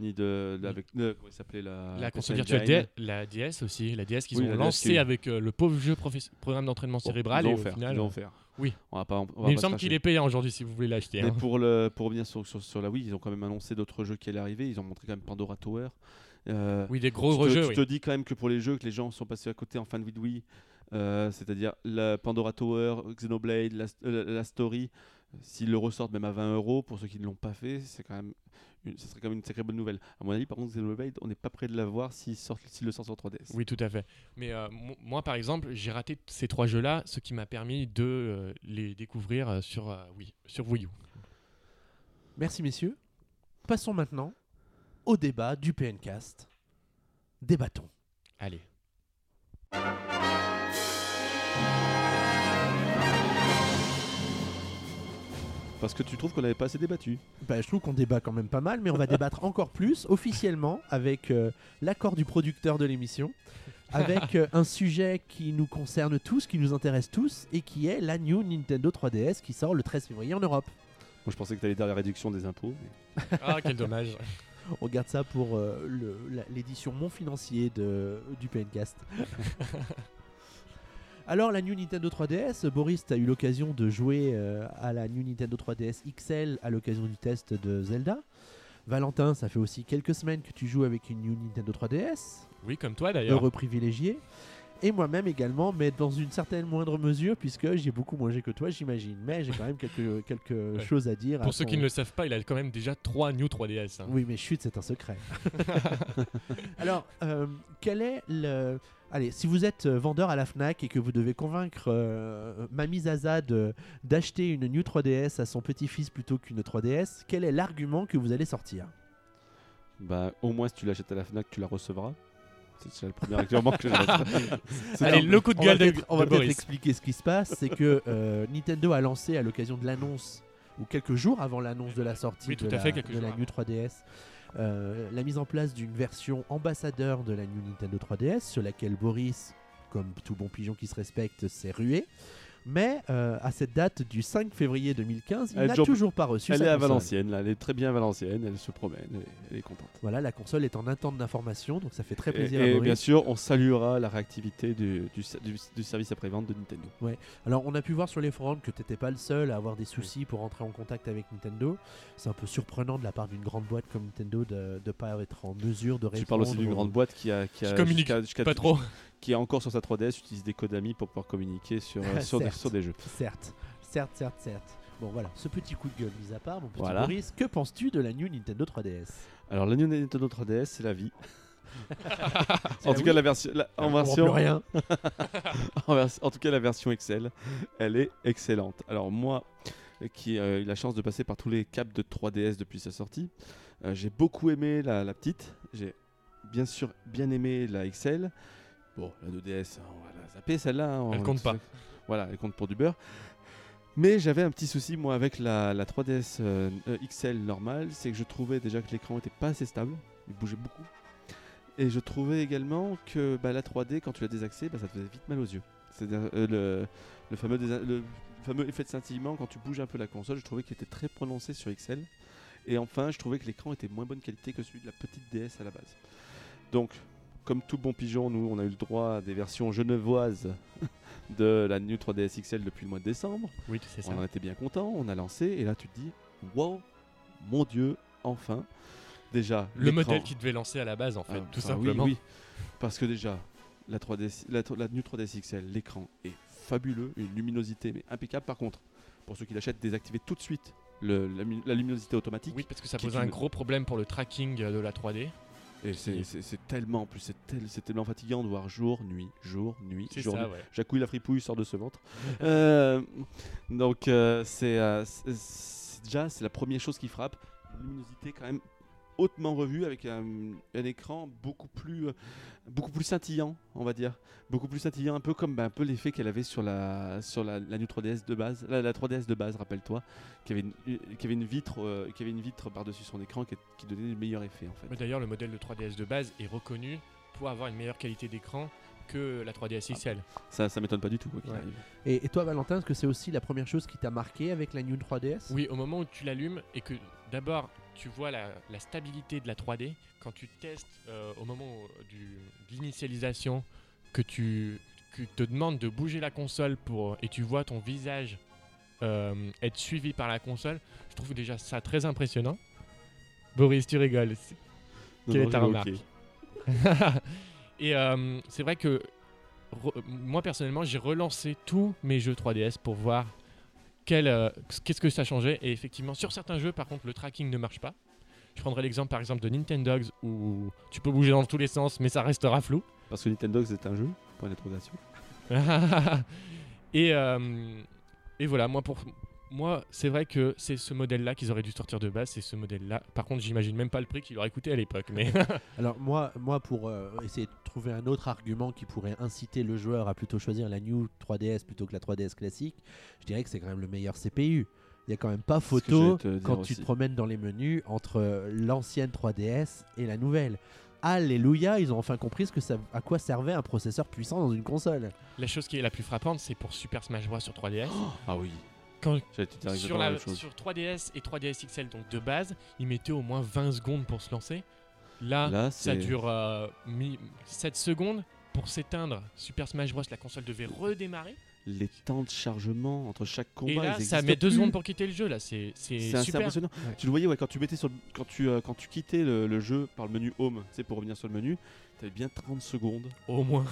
ni de, de- avec euh, comment il s'appelait la La console virtuelle, la DS aussi, la DS qu'ils Oui, ont la DS lancé qui- avec euh, le pauvre jeu programme d'entraînement Bon, cérébral et au faire, final. ils vont faire. oui. On va pas, on va Mais il me semble se qu'il est payant aujourd'hui si vous voulez l'acheter. Mais hein. pour, le, pour revenir sur, sur, sur la Wii, ils ont quand même annoncé d'autres jeux qui allaient arriver. Ils ont montré quand même Pandora Tower. Euh, Oui, des gros rejeux. tu oui. te dis quand même que pour les jeux que les gens sont passés à côté en fin de Wii, euh, c'est-à-dire la Pandora Tower, Xenoblade, la, euh, la Story, s'ils le ressortent même à 20 euros, pour ceux qui ne l'ont pas fait, c'est quand même une, ce serait quand même une sacrée bonne nouvelle. À mon avis, par contre, Xenoblade, on n'est pas prêt de l'avoir s'il sort, s'il le sort sur 3DS. Oui, tout à fait. Mais euh, mo- moi, par exemple, j'ai raté ces trois jeux-là, ce qui m'a permis de euh, les découvrir euh, sur, euh, Wii, sur Wii U. Merci messieurs. Passons maintenant au débat du PNcast. Débattons. Allez. Parce que tu trouves qu'on n'avait pas assez débattu. Bah, je trouve qu'on débat quand même pas mal, mais on va débattre encore plus officiellement avec euh, l'accord du producteur de l'émission, avec euh, un sujet qui nous concerne tous, qui nous intéresse tous, et qui est la New Nintendo 3DS qui sort le 13 février en Europe. Moi, je pensais que tu allais dire la réduction des impôts. mais- Ah, quel dommage. On garde ça pour euh, l'édition mon financier de, du PNcast. Alors la New Nintendo 3DS, Boris, tu as eu l'occasion de jouer euh, à la New Nintendo 3DS XL à l'occasion du test de Zelda. Valentin, ça fait aussi quelques semaines que tu joues avec une New Nintendo 3DS, Oui, comme toi d'ailleurs. heureux privilégié. Et moi-même également, mais dans une certaine moindre mesure, puisque j'ai beaucoup moins joué que toi, j'imagine. Mais j'ai quand même quelques, quelques choses à dire. à Pour ceux ton- qui ne le savent pas, il a quand même déjà trois New 3DS. hein. oui, mais chut, c'est un secret. Alors, euh, quel est le. Allez, si vous êtes euh, vendeur à la Fnac et que vous devez convaincre euh, Mamie Zaza de- d'acheter une New 3DS à son petit-fils plutôt qu'une 3DS, quel est l'argument que vous allez sortir? Bah, au moins, si tu l'achètes à la Fnac, tu la recevras. C'est- le premier Allez, le coup de On va gueule de, on va peut-être expliquer ce qui se passe. C'est que euh, Nintendo a lancé à l'occasion de l'annonce, ou quelques jours avant l'annonce de la sortie Oui, de, la, fait, quelques de la jours New 3DS, euh, la mise en place d'une version ambassadeur de la New Nintendo 3DS, sur laquelle Boris, comme tout bon pigeon qui se respecte, s'est rué. Mais euh, à cette date du 5 février 2015, il Elle est n'a toujours- toujours pas reçu Elle sa est à console. Valenciennes, là, elle est très bien à Valenciennes, elle se promène, elle est, elle est contente. Voilà, la console est en attente d'information, donc ça fait très Et, plaisir et à Boris. bien sûr, on saluera la réactivité du, du, du- du service après-vente de Nintendo. Alors, on a pu voir sur les forums que t'étais pas le seul à avoir des soucis pour entrer en contact avec Nintendo. C'est un peu surprenant de la part d'une grande boîte comme Nintendo de ne pas être en mesure de répondre. Tu parles aussi d'une grande boîte qui a, qui Qui a Pas trop. Qui est encore sur sa 3DS utilise des codes amis pour pouvoir communiquer sur, euh, sur, des, sur des jeux. Certes, certes, certes, certes. Bon, voilà, ce petit coup de gueule mis à part, mon petit Voilà. Boris, que penses-tu de la New Nintendo 3DS Alors la New Nintendo 3DS, c'est la vie. En tout cas, la version, la- en version, rien. en, vers- en tout cas, la version Excel, elle est excellente. Alors moi, qui euh, ai eu la chance de passer par tous les caps de 3DS depuis sa sortie, euh, j'ai beaucoup aimé la, la petite. J'ai bien sûr bien aimé la XL. Bon, la 2DS, on va la zapper celle-là. hein, Elle compte pas. Voilà, elle compte pour du beurre. Mais j'avais un petit souci moi avec la, la 3DS euh, euh, XL normale, c'est que je trouvais déjà que l'écran était pas assez stable, il bougeait beaucoup. Et je trouvais également que bah, la 3D, quand tu la désaxais, bah, ça te faisait vite mal aux yeux. C'est-à-dire euh, le, le fameux le fameux effet de scintillement quand tu bouges un peu la console, je trouvais qu'il était très prononcé sur XL. Et enfin, je trouvais que l'écran était moins bonne qualité que celui de la petite DS à la base. Donc, comme tout bon pigeon, nous, on a eu le droit à des versions genevoises de la New 3DS XL depuis le mois de décembre. Oui, c'est ça. On en était bien content, on a lancé, et là tu te dis, wow, mon Dieu, enfin. Déjà, Le modèle qui devait lancer à la base, en fait, Ah, tout enfin, oui, simplement. oui. Parce que déjà, la, 3DS, la, la New 3DS XL, l'écran est fabuleux, une luminosité mais impeccable. Par contre, pour ceux qui l'achètent, désactivez tout de suite le- la, mi- la luminosité automatique. Oui, parce que ça pose un une- gros problème pour le tracking de la 3D. Et c'est- tellement, en plus, c'est tel- c'est tellement fatigant de voir jour, nuit, jour, nuit, jour, ça, nuit. ouais. Jacouille la fripouille sort de ce ventre. Euh, donc euh, c'est euh, c'est- déjà c'est la première chose qui frappe. Luminosité quand même hautement revue avec un, un écran beaucoup plus euh, beaucoup plus scintillant, on va dire, beaucoup plus scintillant, un peu comme bah, un peu l'effet qu'elle avait sur la sur la, la New 3DS de base, la, la 3DS de base, rappelle-toi, qui avait une, qui avait une vitre euh, qui avait une vitre par-dessus son écran qui, qui donnait le meilleur effet en fait. Mais D'ailleurs, le modèle de 3DS de base est reconnu pour avoir une meilleure qualité d'écran que la 3DS XL. Ça ça m'étonne pas du tout quoi qu'il Ouais. arrive. Et, et toi, Valentin, est-ce que c'est aussi la première chose qui t'a marqué avec la New 3DS Oui, au moment où tu l'allumes et que d'abord tu vois la, la stabilité de la 3D, quand tu testes euh, au moment du, de l'initialisation, que tu que te demandes de bouger la console pour, et tu vois ton visage euh, être suivi par la console, je trouve déjà ça très impressionnant. Boris, tu rigoles. Non, Quelle non, est ta remarque et euh, c'est vrai que re- moi personnellement, j'ai relancé tous mes jeux 3DS pour voir euh, qu'est-ce que ça changeait. Et effectivement, sur certains jeux, par contre, le tracking ne marche pas. Je prendrai l'exemple par exemple de Nintendogs où tu peux bouger dans tous les sens, mais ça restera flou. Parce que Nintendo c'est un jeu, point d'interrogation. et, euh, et voilà, moi, pour, moi c'est vrai que c'est ce modèle-là qu'ils auraient dû sortir de base, c'est ce modèle-là. Par contre, j'imagine même pas le prix qu'il aurait coûté à l'époque. Mais Alors moi, moi pour euh, essayer de trouver un autre argument qui pourrait inciter le joueur à plutôt choisir la New 3DS plutôt que la 3DS classique, je dirais que c'est quand même le meilleur CPU. Il y a quand même pas photo quand tu aussi. te promènes dans les menus entre euh, l'ancienne 3DS et la nouvelle. Alléluia, ils ont enfin compris ce que ça, à quoi servait un processeur puissant dans une console. la chose qui est la plus frappante, c'est pour Super Smash Bros. sur 3DS. Ah oui. Quand- sur, la, la même chose. sur 3DS et 3DS XL, donc de base, ils mettaient au moins 20 secondes pour se lancer. Là, Là, ça dure euh, mi- 7 secondes. Pour s'éteindre, Super Smash Bros, la console devait redémarrer. Les temps de chargement entre chaque combat, et là, ils ça met 2 plus. secondes pour quitter le jeu. Là, c'est super. impressionnant. Tu le voyais ouais, quand tu mettais sur le- quand tu euh, quand tu quittais le, le jeu par le menu Home, c'est pour revenir sur le menu, tu avais bien 30 secondes Au moins.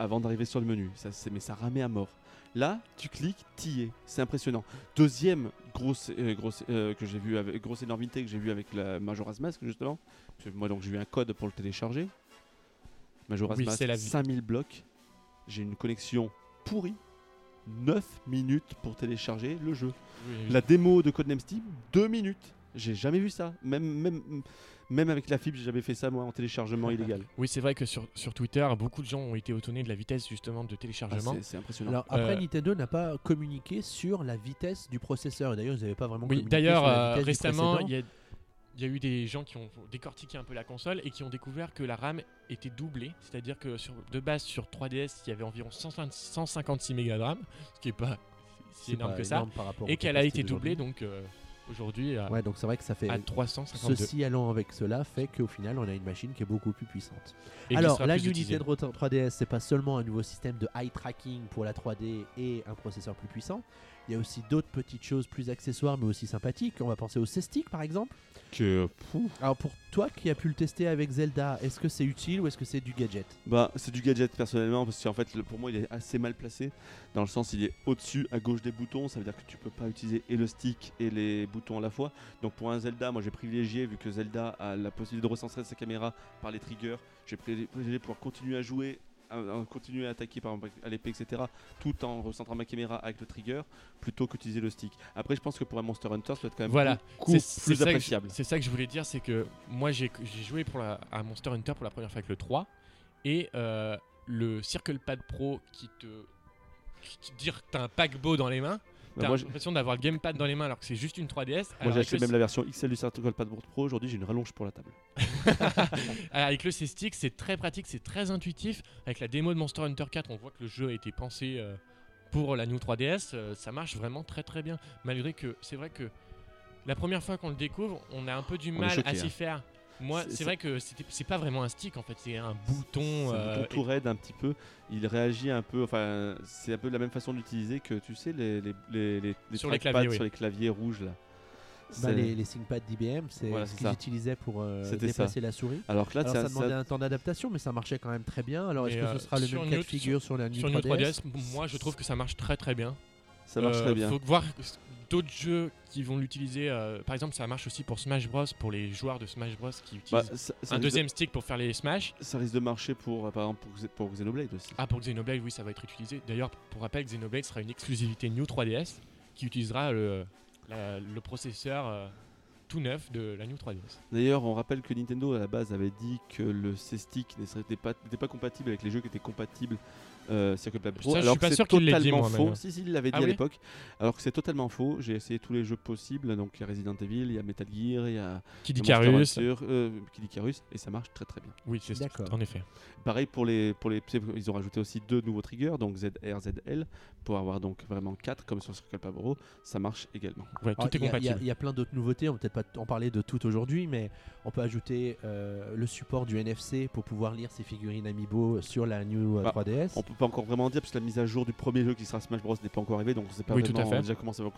avant d'arriver sur le menu. Ça, mais ça ramait à mort. Là, tu cliques, t'y es. C'est impressionnant. Deuxième grosse, euh, grosse euh, que j'ai vu avec grosse énormité que j'ai vu avec la Majora's Mask justement. Moi donc j'ai eu un code pour le télécharger. Majora's Oui, Mask c'est la vie. 5000 blocs. J'ai une connexion pourrie. 9 minutes pour télécharger le jeu. La démo de Codename Steam, 2 minutes. J'ai jamais vu ça. Même, même, même avec la fibre, j'ai jamais fait ça moi en téléchargement illégal. Oui, c'est vrai que sur, sur Twitter, beaucoup de gens ont été étonnés de la vitesse justement de Ah, téléchargement. c'est- c'est impressionnant. Alors après, Euh, Nintendo n'a pas communiqué sur la vitesse du processeur. Et D'ailleurs, ils n'avaient pas vraiment oui, communiqué d'ailleurs, sur la euh, récemment, précédent. il y a il y a eu des gens qui ont décortiqué un peu la console et qui ont découvert que la RAM était doublée. C'est-à-dire que sur, de base, sur 3DS, il y avait environ 150 156 mégas de RAM, ce qui est pas si C'est énorme pas que ça. énorme par rapport Et qu'elle a été doublée, donc euh, aujourd'hui à, Ouais, donc c'est vrai que ça fait. à 352. Ceci allant avec cela fait qu'au final, on a une machine qui est beaucoup plus puissante. Et Alors, la utilisée. Nintendo 3DS, c'est pas seulement un nouveau système de eye tracking pour la 3D et un processeur plus puissant. Il y a aussi d'autres petites choses plus accessoires, mais aussi sympathiques. On va penser au C-Stick, par exemple. Que, pouf, Alors, pour toi qui as pu le tester avec Zelda, est-ce que c'est utile ou est-ce que c'est du gadget? Bah, c'est du gadget personnellement parce qu'en fait, pour moi, il est assez mal placé dans le sens il est au-dessus à gauche des boutons. Ça veut dire que tu peux pas utiliser et le stick et les boutons à la fois. Donc pour un Zelda, moi j'ai privilégié vu que Zelda a la possibilité de recentrer sa caméra par les triggers. J'ai pri- privilégié pouvoir continuer à jouer. Continuer à attaquer par exemple à l'épée etc tout en recentrant ma caméra avec le trigger plutôt qu'utiliser le stick. Après je pense que pour un Monster Hunter ça doit être quand même Voilà, plus je- appréciable. C'est ça que je voulais dire, c'est que moi j'ai joué pour la, à Monster Hunter pour la première fois avec le 3 et euh, le Circle Pad Pro qui te qui te dit que t'as un paquebot dans les mains, t'as moi, j'ai- l'impression d'avoir le gamepad dans les mains alors que c'est juste une 3DS. moi j'ai acheté même la version XL du Circle Pad Pro aujourd'hui j'ai une rallonge pour la table Alors, avec le C-Stick, c'est très pratique, c'est très intuitif. Avec la démo de Monster Hunter 4, on voit que le jeu a été pensé euh, pour la New 3DS. euh, ça marche vraiment très très bien. Malgré que c'est vrai que la première fois qu'on le découvre, on a un peu du On mal choqué, à hein. s'y faire. Moi, C'est- vrai que c'était- c'est pas vraiment un stick en fait, c'est un bouton. C'est un euh, bouton tout raide un petit peu. Il réagit un peu. Enfin, c'est un peu la même façon d'utiliser que tu sais les les les, les, les Sur les claviers, oui. sur les claviers rouges là. bah, les, les ThinkPad d'IBM, c'est Voilà, ce qu'ils ça. utilisaient pour euh, déplacer la souris. Alors que là, Alors ça un- demandait ça- un temps d'adaptation, mais ça marchait quand même très bien. Alors est-ce que euh, ce sera le sur même cas de figure sur la New sur New 3DS, 3DS, moi je trouve que ça marche très très bien. ça marche Euh, très bien. Faut voir d'autres jeux qui vont l'utiliser. euh, par exemple, ça marche aussi pour Smash Bros. pour les joueurs de Smash Bros. qui Bah, utilisent ça, ça un risque deuxième stick pour faire les Smash. ça risque de marcher pour euh, par exemple pour, Xe- pour Xenoblade aussi. Ah, pour Xenoblade, oui, ça va être utilisé. D'ailleurs, pour rappel, Xenoblade sera une exclusivité New 3DS qui utilisera le, la- le processeur euh, tout neuf de la New 3DS. D'ailleurs, on rappelle que Nintendo à la base avait dit que le C-Stick n'était pas, n'était pas compatible avec les jeux qui étaient compatibles euh, Circle Pad Pro. Ça, je alors suis que pas c'est sûr qu'il l'ait dit, totalement moi, faux. Si, si, il l'avait dit Ah à oui l'époque. Alors que c'est totalement faux. J'ai essayé tous les jeux possibles. Donc il y a Resident Evil, il y a Metal Gear, il y a Kid Icarus. Euh, Kid Icarus, et ça marche très très bien. Oui, c'est D'accord. en effet. Pareil pour les, pour les. Ils ont rajouté aussi deux nouveaux triggers, donc ZR, ZL, pour avoir donc vraiment quatre comme sur Circle Pad Pro. Ça marche également. Ouais, Alors, tout est il y a- il y, a- compatible. il y a plein d'autres nouveautés, on va peut-être pas en parler de toutes aujourd'hui, mais on peut ajouter euh, le support du NFC pour pouvoir lire ses figurines Amiibo sur la New euh, Bah, 3DS. On peut pas encore vraiment dire, parce que la mise à jour du premier jeu qui sera Smash Bros n'est pas encore arrivée, donc on sait pas Oui, tout à vraiment fait. déjà comment ça, va,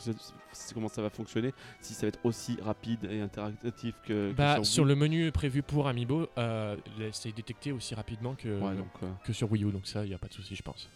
comment ça va fonctionner, si ça va être aussi rapide et interactif que, que Bah, sur, sur le menu prévu pour Amiibo, euh, c'est détecté aussi rapidement que, Ouais, donc, euh, que sur Wii U, donc ça, il n'y a pas de souci, je pense.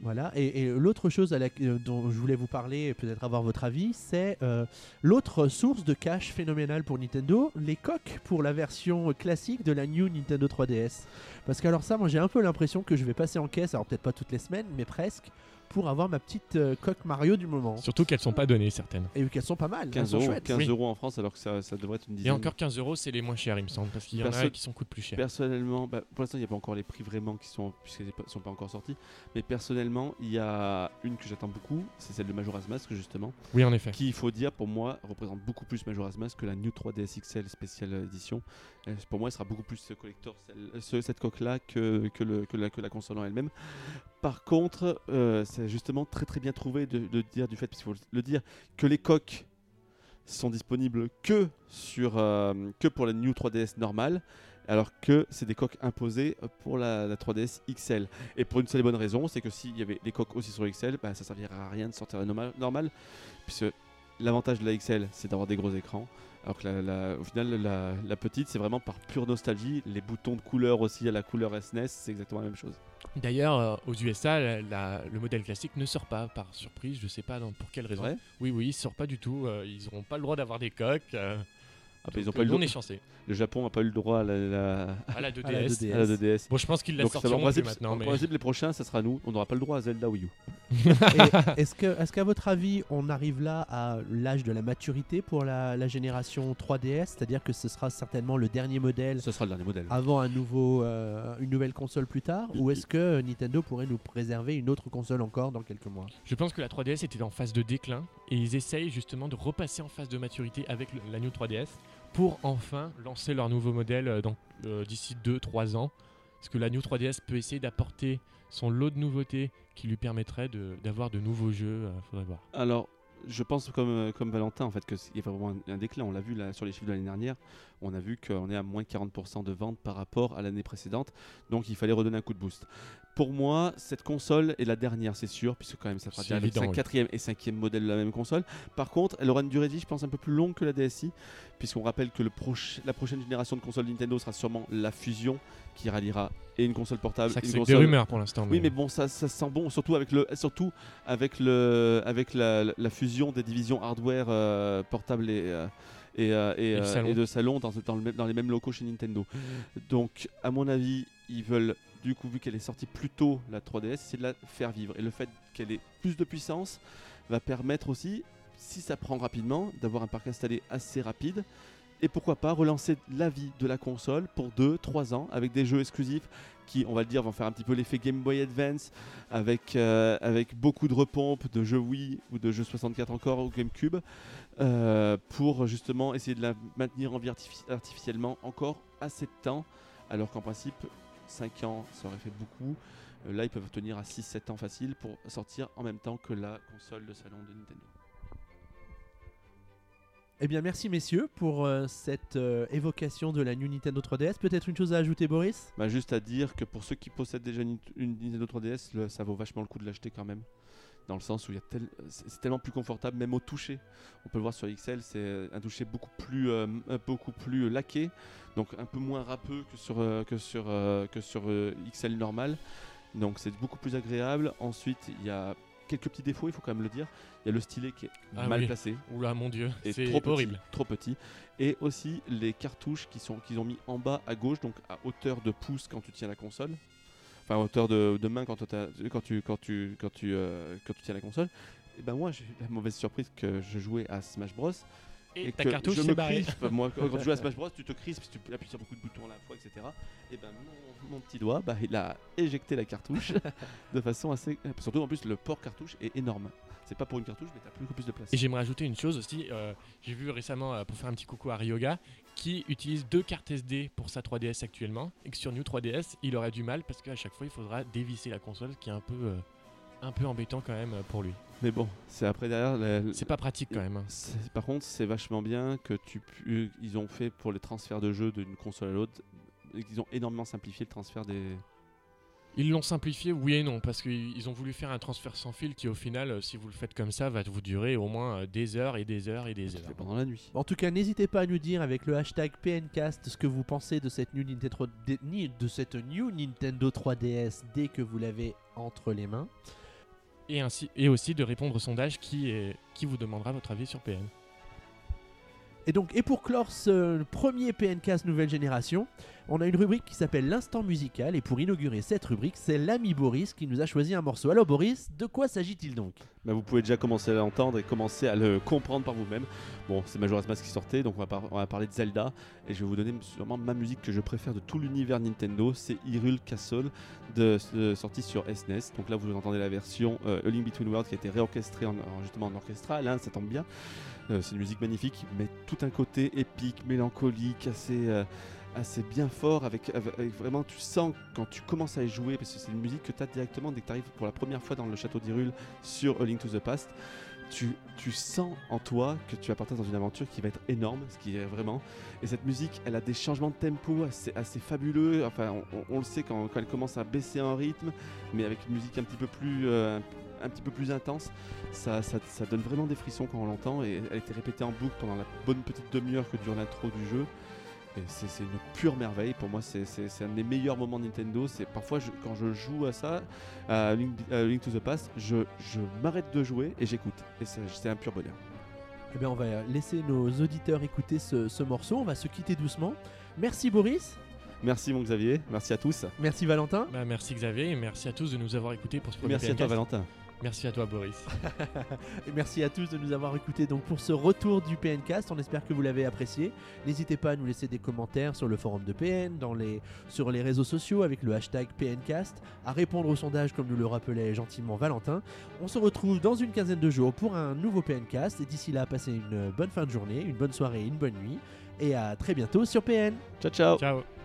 Voilà, et, l'autre chose à euh, dont je voulais vous parler et peut-être avoir votre avis, c'est euh, l'autre source de cash phénoménale pour Nintendo, les coques pour la version classique de la New Nintendo 3DS. Parce que alors ça, moi j'ai un peu l'impression que je vais passer en caisse, alors peut-être pas toutes les semaines, mais presque, pour avoir ma petite euh, coque Mario du moment. Surtout qu'elles sont pas données, certaines. Et qu'elles sont pas mal, elles 15 sont euros, chouettes. 15 Oui. euros en France, alors que ça, ça devrait être une Et dizaine. encore 15 euros, c'est les moins chers, il me semble, parce qu'il y en a Perso- qui sont coûtent plus cher. Personnellement, bah, pour l'instant, il n'y a pas encore les prix vraiment qui sont, puisqu'ils ne sont pas encore sortis. Mais personnellement, il y a une que j'attends beaucoup, c'est celle de Majora's Mask, justement. Oui, en effet. qui, il faut dire, pour moi, représente beaucoup plus Majora's Mask que la New 3DS XL Special Edition. Euh, pour moi, elle sera beaucoup plus ce collector, celle- ce- cette coque-là, que, que, le- que la, que la console en elle-même. Par contre, euh, c'est justement très très bien trouvé de, dire du fait, puisqu'il faut le dire, que les coques sont disponibles que, euh, pour la New 3DS normale. Alors que c'est des coques imposées pour la, la 3DS XL. Et pour une seule et bonne raison, c'est que s'il y avait les coques aussi sur XL, bah, ça servirait à rien de sortir la norma- normale, puisque l'avantage de la XL, c'est d'avoir des gros écrans. Alors que la, la- au final, la, la petite, c'est vraiment par pure nostalgie. Les boutons de couleur aussi à la couleur SNES, c'est exactement la même chose. D'ailleurs, euh, aux USA, la- la- le modèle classique ne sort pas par surprise, je sais pas dans- pour quelle raison. Oui, oui, il sort pas du tout. euh, ils n'auront pas le droit d'avoir des coques. euh, Ah, bah, ils ont pas eu le, on est chancé. le Japon n'a pas eu le droit à la, la- À la À la 2DS. 2DS. à la 2DS. Bon, je pense qu'ils la sortiront plus maintenant. en Mais... principe, les prochains, ça sera nous. On n'aura pas le droit à Zelda Wii U. Est-ce qu'à votre avis, on arrive là à l'âge de la maturité pour la, la génération 3DS C'est-à-dire que ce sera certainement le dernier modèle Ce sera le dernier modèle. avant un nouveau, euh, une nouvelle console plus tard? Ou est-ce que Nintendo pourrait nous préserver une autre console encore dans quelques mois? Je pense que la 3DS était en phase de déclin et ils essayent justement de repasser en phase de maturité avec la New 3DS pour enfin lancer leur nouveau modèle euh, euh, d'ici 2-3 ans. Parce que la New 3DS peut essayer d'apporter son lot de nouveautés qui lui permettrait d'avoir de, nouveaux jeux. euh, faudrait. Alors, je pense comme, comme Valentin en fait qu'il y a vraiment un, un déclin. On l'a vu là sur les chiffres de l'année dernière. On a vu qu'on est à moins de 40% de ventes par rapport à l'année précédente. Donc il fallait redonner un coup de boost. Pour moi, cette console est la dernière, c'est sûr, puisque quand même ça fera déjà le quatrième et cinquième modèle de la même console. Par contre, elle aura une durée de vie, je pense, un peu plus longue que la DSi, puisqu'on rappelle que le proche- la prochaine génération de consoles Nintendo sera sûrement la fusion qui ralliera et une console portable, C'est que des console rumeurs pour l'instant. oui, mais bon, ça, ça sent bon, surtout avec le, surtout avec le, avec la, la fusion des divisions hardware euh, portable et euh, et, euh, et, Et de euh, salon. et de salon dans, dans, le même- dans les mêmes locaux chez Nintendo. Donc, à mon avis, ils veulent, du coup, vu qu'elle est sortie plus tôt, la 3DS, c'est de la faire vivre. Et le fait qu'elle ait plus de puissance va permettre aussi, si ça prend rapidement, d'avoir un parc installé assez rapide. Et pourquoi pas relancer la vie de la console pour 2-3 ans avec des jeux exclusifs qui, on va le dire, vont faire un petit peu l'effet Game Boy Advance avec, euh, avec beaucoup de repompes de jeux Wii ou de jeux 64 encore ou GameCube euh, pour justement essayer de la maintenir en vie artifici- artificiellement encore assez de temps alors qu'en principe 5 ans ça aurait fait beaucoup. Euh, là ils peuvent tenir à 6-7 ans facile pour sortir en même temps que la console de salon de Nintendo. Eh bien, merci messieurs pour euh, cette euh, évocation de la New Nintendo 3DS. Peut-être une chose à ajouter, Boris? Bah, juste à dire que pour ceux qui possèdent déjà une, une Nintendo 3DS, le- ça vaut vachement le coup de l'acheter quand même. Dans le sens où tel- c'est tellement plus confortable, même au toucher. On peut le voir sur XL, c'est un toucher beaucoup plus, euh, beaucoup plus laqué, donc un peu moins râpeux que sur, euh, que sur, euh, que sur euh, XL normal. Donc c'est beaucoup plus agréable. Ensuite, il y a quelques petits défauts, il faut quand même le dire. Il y a le stylet qui est Ah mal oui. placé Oula, mon dieu, et c'est trop petit, horrible. trop petit. Et aussi les cartouches qui sont qu'ils ont mis en bas à gauche, donc à hauteur de pouce quand tu tiens la console, enfin à hauteur de, de main quand, t'as- quand tu quand tu quand tu euh, quand tu tiens la console. Et ben moi j'ai eu la mauvaise surprise que je jouais à Smash Bros. Et, ta que cartouche je s'est me barrée. Moi, quand quand tu joues à Smash Bros, tu te crispes, tu appuies sur beaucoup de boutons à la fois, etc. Et ben mon, mon petit doigt, bah, il a éjecté la cartouche de façon assez. Surtout en plus le port cartouche est énorme. C'est pas pour une cartouche, mais t'as plus plus de place. Et j'aimerais ajouter une chose aussi. euh, J'ai vu récemment, euh, pour faire un petit coucou à Ryoga, qui utilise deux cartes SD pour sa 3DS actuellement, et que sur New 3DS, il aurait du mal parce qu'à chaque fois, il faudra dévisser la console, ce qui est un peu, euh, un peu embêtant quand même euh, pour lui. Mais bon, c'est après derrière. la- C'est pas pratique quand même. hein. Par contre, c'est vachement bien que tu pu- ils ont fait pour les transferts de jeux d'une console à l'autre. Ils ont énormément simplifié le transfert des. Ils l'ont simplifié, oui et non, parce qu'ils ils ont voulu faire un transfert sans fil qui, au final, euh, si vous le faites comme ça, va vous durer au moins euh, des heures et des heures et des heures. pendant la nuit. En tout cas, n'hésitez pas à nous dire avec le hashtag PNcast ce que vous pensez de cette New Nintendo, de cette new Nintendo 3DS dès que vous l'avez entre les mains. Et, ainsi, et aussi de répondre au sondage qui, est, qui vous demandera votre avis sur PN. Et donc, et pour clore ce premier PNcast nouvelle génération, on a une rubrique qui s'appelle l'instant musical. Et pour inaugurer cette rubrique, c'est l'ami Boris qui nous a choisi un morceau. Alors Boris, de quoi s'agit-il donc? Bah, vous pouvez déjà commencer à l'entendre et commencer à le comprendre par vous-même. Bon, c'est Majora's Mask qui sortait, donc on va, parler de Zelda. Et je vais vous donner sûrement ma musique que je préfère de tout l'univers Nintendo. C'est Hyrule Castle, de, sortie sur SNES. Donc là, vous entendez la version euh, A Link Between Worlds qui a été réorchestrée en, en- justement en orchestral. hein, ça tombe bien. Euh, c'est une musique magnifique, mais tout un côté épique, mélancolique, assez, euh, assez bien fort. Avec, vraiment, tu sens quand tu commences à y jouer, parce que c'est une musique que tu as directement dès que tu arrives pour la première fois dans le château d'Hyrule sur A Link to the Past. Tu, tu sens en toi que tu vas partir dans une aventure qui va être énorme, ce qui est vraiment. Et cette musique, elle a des changements de tempo assez, fabuleux. Enfin, on, le sait quand, quand elle commence à baisser en rythme, mais avec une musique un petit peu plus, euh, un petit peu plus intense, ça, ça, ça donne vraiment des frissons quand on l'entend. Et elle été répétée en boucle pendant la bonne petite demi-heure que dure l'intro du jeu. Et c'est une pure merveille. Pour moi, c'est un des meilleurs moments de Nintendo. C'est parfois je- quand je joue à ça, à Link, à Link to the Past, je, je m'arrête de jouer et j'écoute. Et c'est un pur bonheur. Eh bien, on va laisser nos auditeurs écouter ce, ce morceau. On va se quitter doucement. Merci Boris. Merci mon Xavier, merci à tous. Merci Valentin. Bah, merci Xavier et merci à tous de nous avoir écoutés pour ce premier Merci à toi. Valentin. Merci à toi, Boris. Et merci à tous de nous avoir écoutés donc pour ce retour du PNcast. On espère que vous l'avez apprécié. N'hésitez pas à nous laisser des commentaires sur le forum de PN, dans les, sur les réseaux sociaux avec le hashtag PNcast, à répondre au sondage comme nous le rappelait gentiment Valentin. On se retrouve dans une quinzaine de jours pour un nouveau PNcast. Et d'ici là, passez une bonne fin de journée, une bonne soirée et une bonne nuit. Et à très bientôt sur PN. Ciao, ciao. Ciao.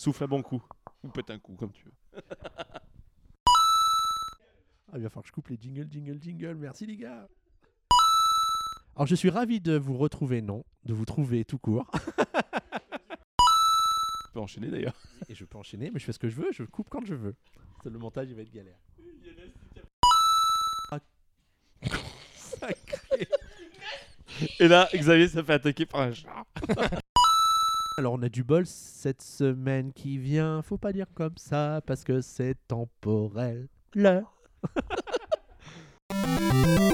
Souffle un bon coup. Ou pète un coup, comme tu veux. Ah, il va falloir que je coupe les jingles, jingle, jingle. Merci les gars. Alors je suis ravi de vous retrouver, non, de vous trouver tout court. Tu peux enchaîner d'ailleurs. Et je peux enchaîner, mais je fais ce que je veux, je coupe quand je veux. Le montage, il va être galère. Et là, Xavier se fait attaquer par un chat. Alors on a du bol cette semaine qui vient, faut pas dire comme ça parce que c'est temporel. Là.